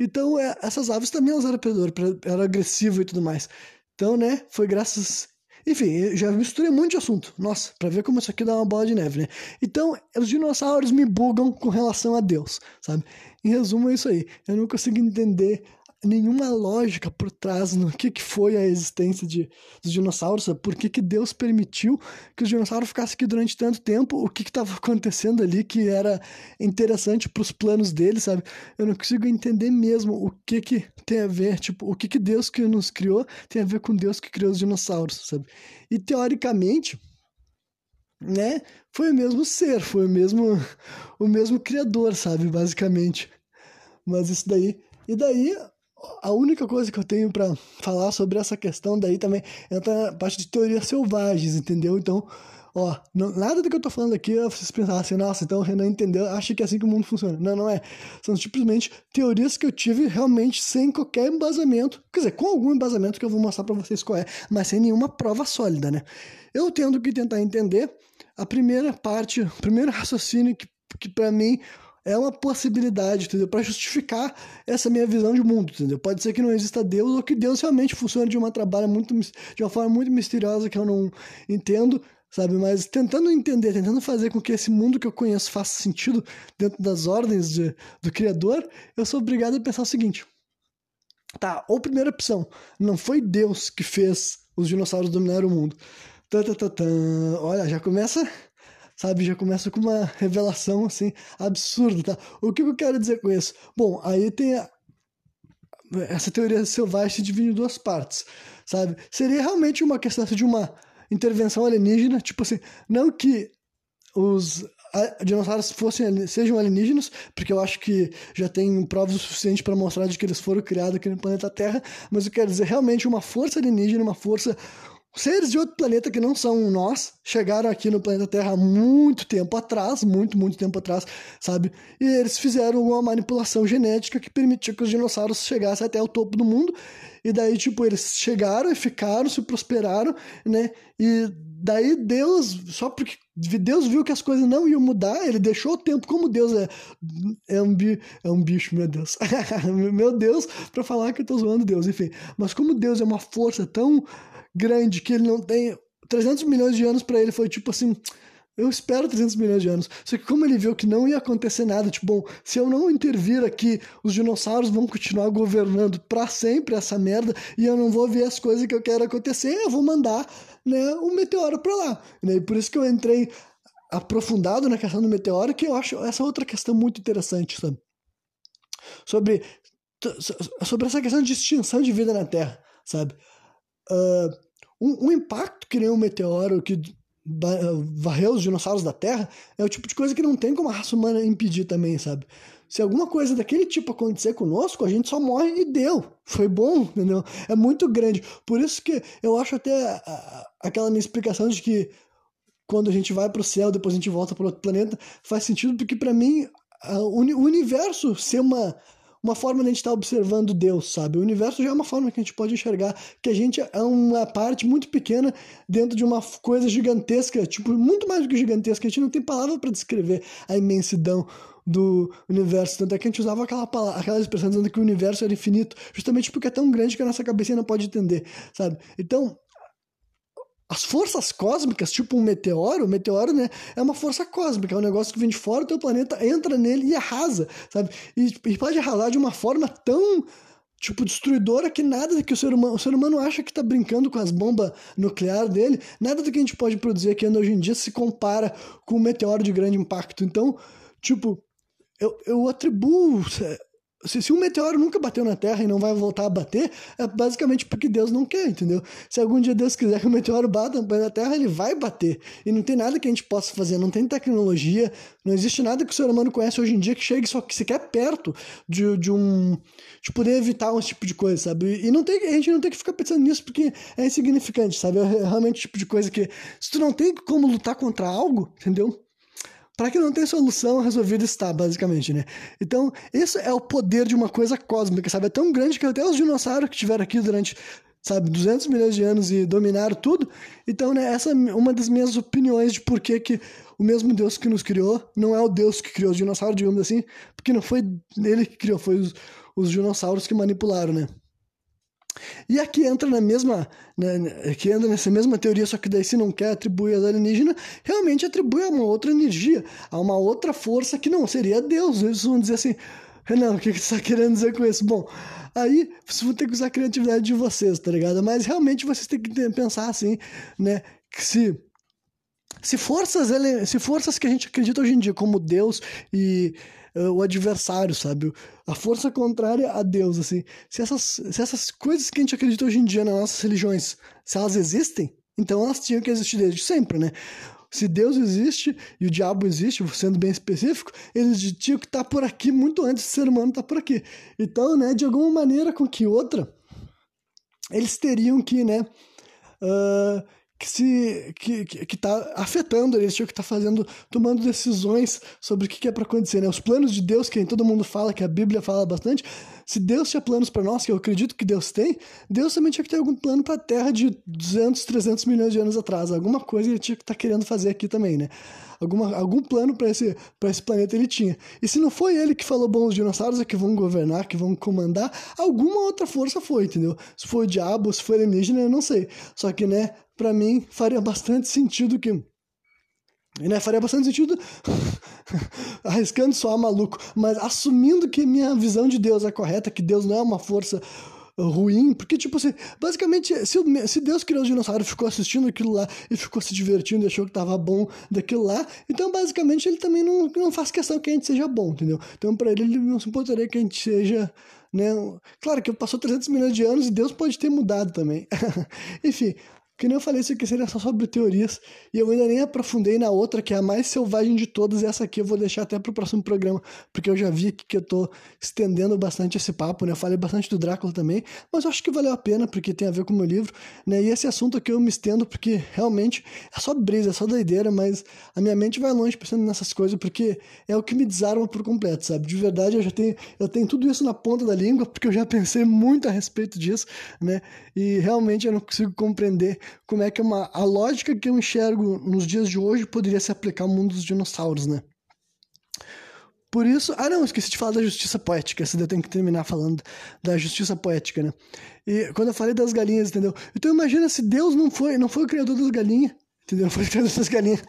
Então, é, essas aves também eram predadoras, eram agressivas e tudo mais. Então, né? Foi graças. Enfim, já misturei muito de assunto. Nossa, pra ver como isso aqui dá uma bola de neve, né? Então, os dinossauros me bugam com relação a Deus, sabe? Em resumo, é isso aí. Eu não consigo entender nenhuma lógica por trás no que, que foi a existência de, dos dinossauros, sabe? por que, que Deus permitiu que os dinossauros ficassem aqui durante tanto tempo, o que estava acontecendo ali que era interessante para os planos dele, sabe? Eu não consigo entender mesmo o que que tem a ver, tipo, o que que Deus que nos criou tem a ver com Deus que criou os dinossauros, sabe? E teoricamente, né, foi o mesmo ser, foi o mesmo o mesmo criador, sabe, basicamente. Mas isso daí e daí a única coisa que eu tenho para falar sobre essa questão daí também entra na parte de teorias selvagens, entendeu? Então, ó, não, nada do que eu tô falando aqui é vocês pensarem assim, nossa, então o Renan entendeu, acha que é assim que o mundo funciona. Não, não é. São simplesmente teorias que eu tive realmente sem qualquer embasamento. Quer dizer, com algum embasamento que eu vou mostrar para vocês qual é, mas sem nenhuma prova sólida, né? Eu tendo que tentar entender a primeira parte, o primeiro raciocínio que, que para mim é uma possibilidade, entendeu? Para justificar essa minha visão de mundo, entendeu? Pode ser que não exista Deus ou que Deus realmente funcione de uma trabalho muito de uma forma muito misteriosa que eu não entendo, sabe? Mas tentando entender, tentando fazer com que esse mundo que eu conheço faça sentido dentro das ordens de, do Criador, eu sou obrigado a pensar o seguinte: tá, ou primeira opção, não foi Deus que fez os dinossauros dominar o mundo. Tã, tã, tã, tã. Olha, já começa sabe? Já começa com uma revelação, assim, absurda, tá? O que eu quero dizer com isso? Bom, aí tem a... essa teoria selvagem se divide em duas partes, sabe? Seria realmente uma questão de uma intervenção alienígena, tipo assim, não que os dinossauros fossem sejam alienígenas, porque eu acho que já tem provas o suficiente para mostrar de que eles foram criados aqui no planeta Terra, mas eu quero dizer realmente uma força alienígena, uma força Seres de outro planeta que não são nós chegaram aqui no planeta Terra muito tempo atrás, muito, muito tempo atrás, sabe? E eles fizeram uma manipulação genética que permitiu que os dinossauros chegassem até o topo do mundo. E daí, tipo, eles chegaram e ficaram, se prosperaram, né? E daí Deus, só porque Deus viu que as coisas não iam mudar, ele deixou o tempo como Deus é. É um, bi, é um bicho, meu Deus. meu Deus, para falar que eu tô zoando Deus, enfim. Mas como Deus é uma força tão grande que ele não tem 300 milhões de anos para ele foi tipo assim, eu espero 300 milhões de anos. Só que como ele viu que não ia acontecer nada, tipo, bom, se eu não intervir aqui, os dinossauros vão continuar governando para sempre essa merda e eu não vou ver as coisas que eu quero acontecer, eu vou mandar, né, um meteoro para lá. E por isso que eu entrei aprofundado na questão do meteoro, que eu acho essa outra questão muito interessante, sabe? Sobre sobre essa questão de extinção de vida na Terra, sabe? Uh, um, um, impacto que nem um meteoro que varreu os dinossauros da Terra é o tipo de coisa que não tem como a raça humana impedir também, sabe? Se alguma coisa daquele tipo acontecer conosco, a gente só morre e deu. Foi bom, entendeu? É muito grande. Por isso que eu acho até aquela minha explicação de que quando a gente vai para o céu, depois a gente volta para outro planeta, faz sentido porque para mim o universo ser uma uma forma de a gente estar tá observando Deus, sabe? O universo já é uma forma que a gente pode enxergar que a gente é uma parte muito pequena dentro de uma coisa gigantesca, tipo, muito mais do que gigantesca. A gente não tem palavra para descrever a imensidão do universo. Tanto é que a gente usava aquela, palavra, aquela expressão dizendo que o universo era infinito, justamente porque é tão grande que a nossa cabeça não pode entender, sabe? Então, as forças cósmicas, tipo um meteoro, o meteoro, né, é uma força cósmica, é um negócio que vem de fora do teu planeta, entra nele e arrasa, sabe? E, e pode arrasar de uma forma tão tipo, destruidora que nada que o ser humano, o ser humano acha que está brincando com as bombas nucleares dele, nada do que a gente pode produzir aqui hoje em dia se compara com um meteoro de grande impacto. Então, tipo, eu, eu atribuo se, se um meteoro nunca bateu na Terra e não vai voltar a bater, é basicamente porque Deus não quer, entendeu? Se algum dia Deus quiser que o meteoro bata na Terra, ele vai bater. E não tem nada que a gente possa fazer, não tem tecnologia, não existe nada que o ser humano conhece hoje em dia que chegue só que sequer perto de, de um. de poder evitar esse tipo de coisa, sabe? E não tem, a gente não tem que ficar pensando nisso porque é insignificante, sabe? É realmente o tipo de coisa que. Se tu não tem como lutar contra algo, entendeu? Para que não tenha solução resolvida está, basicamente, né? Então, isso é o poder de uma coisa cósmica, sabe? É tão grande que até os dinossauros que estiveram aqui durante, sabe, 200 milhões de anos e dominaram tudo. Então, né, essa é uma das minhas opiniões de por que, que o mesmo Deus que nos criou não é o Deus que criou os dinossauros, digamos assim, porque não foi ele que criou, foi os, os dinossauros que manipularam, né? E aqui entra na mesma, né, que entra nessa mesma teoria, só que daí se não quer atribuir as alienígenas, realmente atribui a uma outra energia, a uma outra força que não seria Deus. Eles vão dizer assim, Renan, o que, que você está querendo dizer com isso? Bom, aí vocês vão ter que usar a criatividade de vocês, tá ligado? Mas realmente vocês têm que pensar assim, né, que se se forças, se forças que a gente acredita hoje em dia como Deus e uh, o adversário, sabe? A força contrária a Deus, assim. Se essas, se essas coisas que a gente acredita hoje em dia nas nossas religiões, se elas existem, então elas tinham que existir desde sempre, né? Se Deus existe e o diabo existe, sendo bem específico, eles tinham que estar por aqui muito antes do ser humano estar por aqui. Então, né, de alguma maneira com que outra, eles teriam que, né, uh, que se que, que, que tá afetando eles, que estar tá fazendo, tomando decisões sobre o que, que é para acontecer, né? Os planos de Deus, que todo mundo fala, que a Bíblia fala bastante, se Deus tinha planos para nós, que eu acredito que Deus tem, Deus também tinha que ter algum plano para a Terra de 200, 300 milhões de anos atrás. Alguma coisa ele tinha que estar tá querendo fazer aqui também, né? Alguma, algum plano para esse, esse planeta ele tinha. E se não foi ele que falou, bom, os dinossauros é que vão governar, que vão comandar, alguma outra força foi, entendeu? Se foi o diabo, se foi alienígena, eu não sei. Só que, né, para mim faria bastante sentido que né, faria bastante sentido arriscando soar maluco, mas assumindo que minha visão de Deus é correta, que Deus não é uma força ruim, porque, tipo assim, basicamente, se, se Deus criou os dinossauros, ficou assistindo aquilo lá e ficou se divertindo e achou que tava bom daquilo lá, então, basicamente, ele também não, não faz questão que a gente seja bom, entendeu? Então, para ele, ele não se importaria que a gente seja, né? Claro que passou 300 milhões de anos e Deus pode ter mudado também. Enfim, que nem eu falei, isso aqui seria só sobre teorias. E eu ainda nem aprofundei na outra, que é a mais selvagem de todas. E essa aqui eu vou deixar até pro próximo programa, porque eu já vi que eu tô estendendo bastante esse papo, né? Eu falei bastante do Drácula também, mas eu acho que valeu a pena, porque tem a ver com o meu livro, né? E esse assunto aqui eu me estendo, porque realmente é só brisa, é só doideira, mas a minha mente vai longe pensando nessas coisas, porque é o que me desarma por completo, sabe? De verdade, eu já tenho, eu tenho tudo isso na ponta da língua, porque eu já pensei muito a respeito disso, né? E realmente eu não consigo compreender como é que uma, a lógica que eu enxergo nos dias de hoje poderia se aplicar ao mundo dos dinossauros, né? Por isso. Ah, não, esqueci de falar da justiça poética. Essa eu que terminar falando da justiça poética, né? E quando eu falei das galinhas, entendeu? Então imagina se Deus não foi, não foi o criador das galinhas, entendeu? Não foi o criador das galinhas.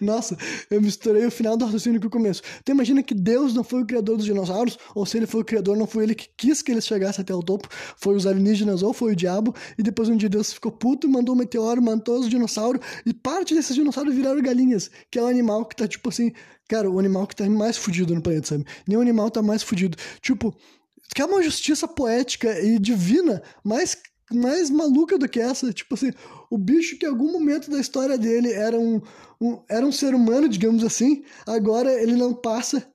Nossa, eu misturei o final do raciocínio com o começo. Então imagina que Deus não foi o criador dos dinossauros, ou se ele foi o criador, não foi ele que quis que eles chegassem até o topo, foi os alienígenas ou foi o diabo, e depois um dia Deus ficou puto, mandou um meteoro, matou os dinossauros, e parte desses dinossauros viraram galinhas, que é o animal que tá tipo assim, cara, o animal que tá mais fudido no planeta, sabe? Nenhum animal tá mais fudido. Tipo, que é uma justiça poética e divina mais, mais maluca do que essa. Tipo assim, o bicho que em algum momento da história dele era um, um, era um ser humano, digamos assim, agora ele não passa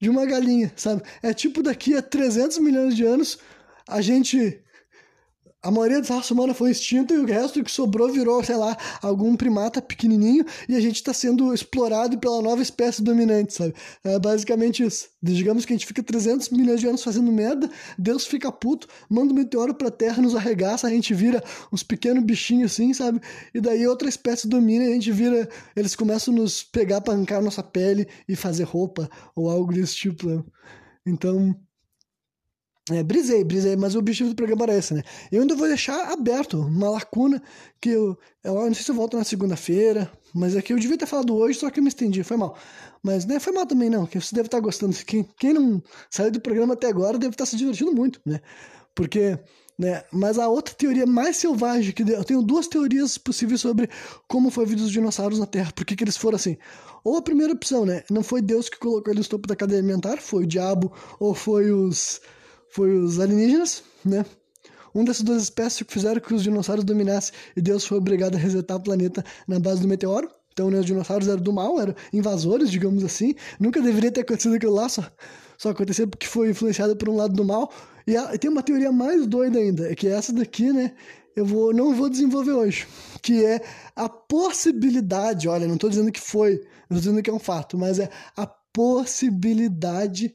de uma galinha, sabe? É tipo daqui a 300 milhões de anos a gente a maioria da raça humana foi extinta e o resto que sobrou virou, sei lá, algum primata pequenininho e a gente está sendo explorado pela nova espécie dominante, sabe? É basicamente isso. Digamos que a gente fica 300 milhões de anos fazendo merda, Deus fica puto, manda um meteoro pra Terra, nos arregaça, a gente vira uns pequenos bichinhos assim, sabe? E daí outra espécie domina e a gente vira. Eles começam a nos pegar pra arrancar nossa pele e fazer roupa ou algo desse tipo, né? Então. É, brisei, brisei, mas o objetivo do programa era esse, né? Eu ainda vou deixar aberto uma lacuna que eu, eu não sei se eu volto na segunda-feira, mas é que eu devia ter falado hoje, só que eu me estendi, foi mal. Mas né, foi mal também não, que você deve estar gostando. Quem, quem não saiu do programa até agora deve estar se divertindo muito, né? Porque, né? Mas a outra teoria mais selvagem que eu tenho duas teorias possíveis sobre como foi a vida dos dinossauros na Terra, por que eles foram assim. Ou a primeira opção, né? Não foi Deus que colocou eles no topo da cadeia alimentar, foi o diabo ou foi os foi os alienígenas, né? Um dessas duas espécies que fizeram que os dinossauros dominassem e Deus foi obrigado a resetar o planeta na base do meteoro. Então, né, os dinossauros eram do mal, eram invasores, digamos assim. Nunca deveria ter acontecido aquilo lá, só, só aconteceu porque foi influenciado por um lado do mal. E, a, e tem uma teoria mais doida ainda, é que essa daqui, né, eu vou, não vou desenvolver hoje, que é a possibilidade, olha, não estou dizendo que foi, não estou dizendo que é um fato, mas é a possibilidade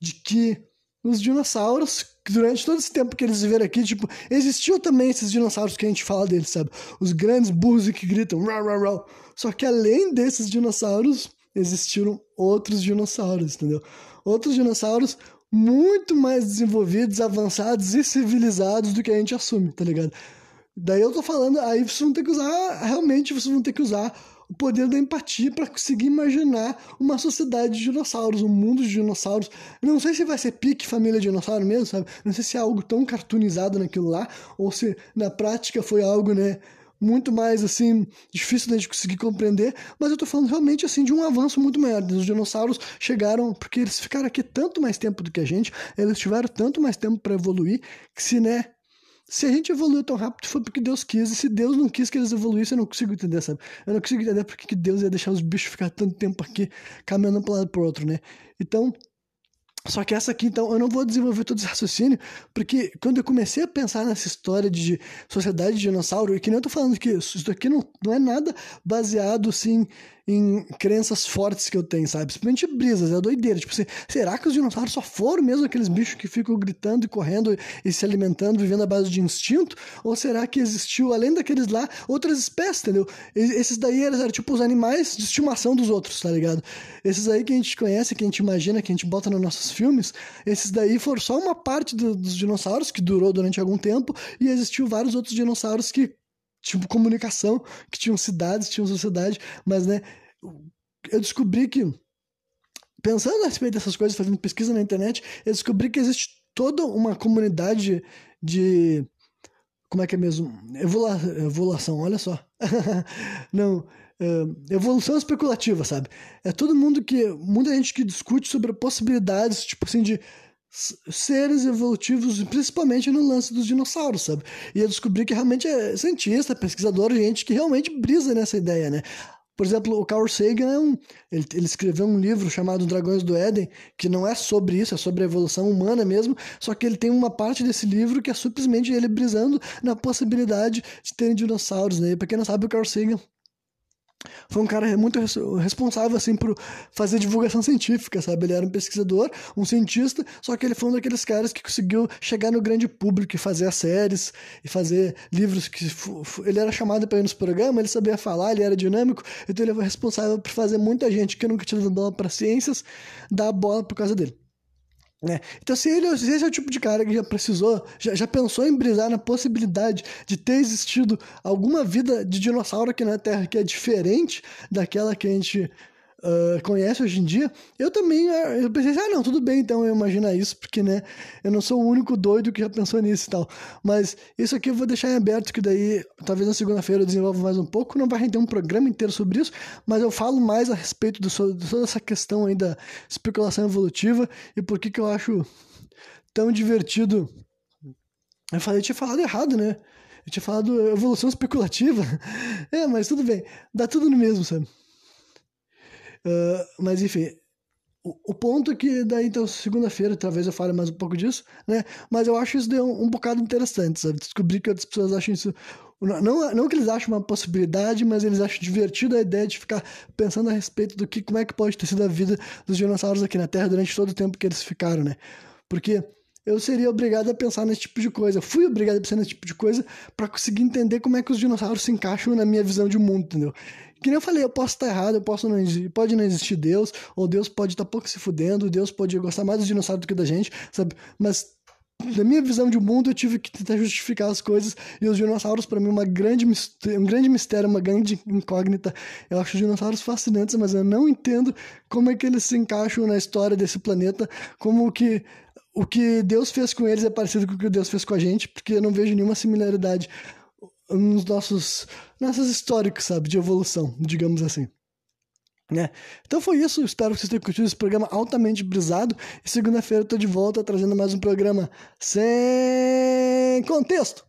de que os dinossauros, durante todo esse tempo que eles viveram aqui, tipo, existiu também esses dinossauros que a gente fala deles, sabe? Os grandes burros que gritam, rau, rau, rau. Só que além desses dinossauros, existiram outros dinossauros, entendeu? Outros dinossauros muito mais desenvolvidos, avançados e civilizados do que a gente assume, tá ligado? Daí eu tô falando, aí vocês vão ter que usar, realmente vocês vão ter que usar o poder da empatia para conseguir imaginar uma sociedade de dinossauros, um mundo de dinossauros. não sei se vai ser pique família dinossauro mesmo, sabe? Não sei se é algo tão cartoonizado naquilo lá, ou se na prática foi algo, né? muito mais assim difícil da gente conseguir compreender, mas eu tô falando realmente assim de um avanço muito maior. Os dinossauros chegaram porque eles ficaram aqui tanto mais tempo do que a gente, eles tiveram tanto mais tempo para evoluir que se né se a gente evoluiu tão rápido foi porque Deus quis, e se Deus não quis que eles evoluíssem, eu não consigo entender, sabe? Eu não consigo entender porque que Deus ia deixar os bichos ficar tanto tempo aqui caminhando para um lado pro outro, né? Então, só que essa aqui, então, eu não vou desenvolver todo esse raciocínio, porque quando eu comecei a pensar nessa história de sociedade de dinossauro, e que nem eu tô falando que isso aqui não, não é nada baseado, assim, em crenças fortes que eu tenho, sabe? Simplesmente brisas, é doideira. Tipo assim, será que os dinossauros só foram mesmo aqueles bichos que ficam gritando e correndo e se alimentando, vivendo à base de instinto? Ou será que existiu, além daqueles lá, outras espécies, entendeu? Esses daí eram, eram tipo os animais de estimação dos outros, tá ligado? Esses aí que a gente conhece, que a gente imagina, que a gente bota nos nossos filmes, esses daí foram só uma parte do, dos dinossauros que durou durante algum tempo e existiu vários outros dinossauros que tipo comunicação, que tinham cidades, tinham sociedade, mas né, eu descobri que pensando a respeito dessas coisas, fazendo pesquisa na internet, eu descobri que existe toda uma comunidade de como é que é mesmo? Evolução, olha só. Não, uh, evolução especulativa, sabe? É todo mundo que. Muita gente que discute sobre possibilidades, tipo assim, de seres evolutivos, principalmente no lance dos dinossauros, sabe? E eu descobri que realmente é cientista, pesquisador, gente que realmente brisa nessa ideia, né? Por exemplo, o Carl Sagan é um, ele, ele, escreveu um livro chamado Dragões do Éden, que não é sobre isso, é sobre a evolução humana mesmo, só que ele tem uma parte desse livro que é simplesmente ele brisando na possibilidade de terem dinossauros, né? E pra quem não sabe, o Carl Sagan foi um cara muito responsável assim por fazer divulgação científica, sabe? Ele era um pesquisador, um cientista, só que ele foi um daqueles caras que conseguiu chegar no grande público e fazer as séries e fazer livros que ele era chamado para ir nos programas, ele sabia falar, ele era dinâmico, então ele foi responsável por fazer muita gente que nunca tinha dado bola para ciências dar bola por causa dele. Né? Então, se, ele, se esse é o tipo de cara que já precisou, já, já pensou em brisar na possibilidade de ter existido alguma vida de dinossauro aqui na Terra que é diferente daquela que a gente uh, conhece hoje em dia, eu também uh, eu pensei assim, ah, não, tudo bem então eu imaginar isso, porque, né, eu não sou o único doido que já pensou nisso e tal. Mas isso aqui eu vou deixar em aberto, que daí, talvez na segunda-feira eu desenvolva mais um pouco, não vai render um programa inteiro sobre isso, mas eu falo mais a respeito do, de toda essa questão aí da especulação evolutiva e por que que eu acho tão divertido. Eu falei, eu tinha falado errado, né? Eu tinha falado evolução especulativa. É, mas tudo bem. Dá tudo no mesmo, sabe? Uh, mas enfim, o, o ponto é que daí então segunda-feira talvez eu fale mais um pouco disso, né? Mas eu acho isso um, um bocado interessante, sabe? Descobrir que outras pessoas acham isso não, não que eles achem uma possibilidade, mas eles acham divertido a ideia de ficar pensando a respeito do que como é que pode ter sido a vida dos dinossauros aqui na Terra durante todo o tempo que eles ficaram, né? Porque eu seria obrigado a pensar nesse tipo de coisa. Fui obrigado a pensar nesse tipo de coisa para conseguir entender como é que os dinossauros se encaixam na minha visão de mundo, entendeu? Que nem eu falei, eu posso estar errado, eu posso não pode não existir Deus, ou Deus pode estar pouco se fudendo, Deus pode gostar mais dos dinossauros do que da gente, sabe? Mas na minha visão de mundo, eu tive que tentar justificar as coisas. E os dinossauros, para mim, uma grande, um grande mistério, uma grande incógnita. Eu acho os dinossauros fascinantes, mas eu não entendo como é que eles se encaixam na história desse planeta. Como que o que Deus fez com eles é parecido com o que Deus fez com a gente, porque eu não vejo nenhuma similaridade nos nossos, nossos históricos, sabe, de evolução, digamos assim. Né? Então foi isso, espero que vocês tenham curtido esse programa altamente brisado. E segunda-feira eu tô de volta trazendo mais um programa sem contexto.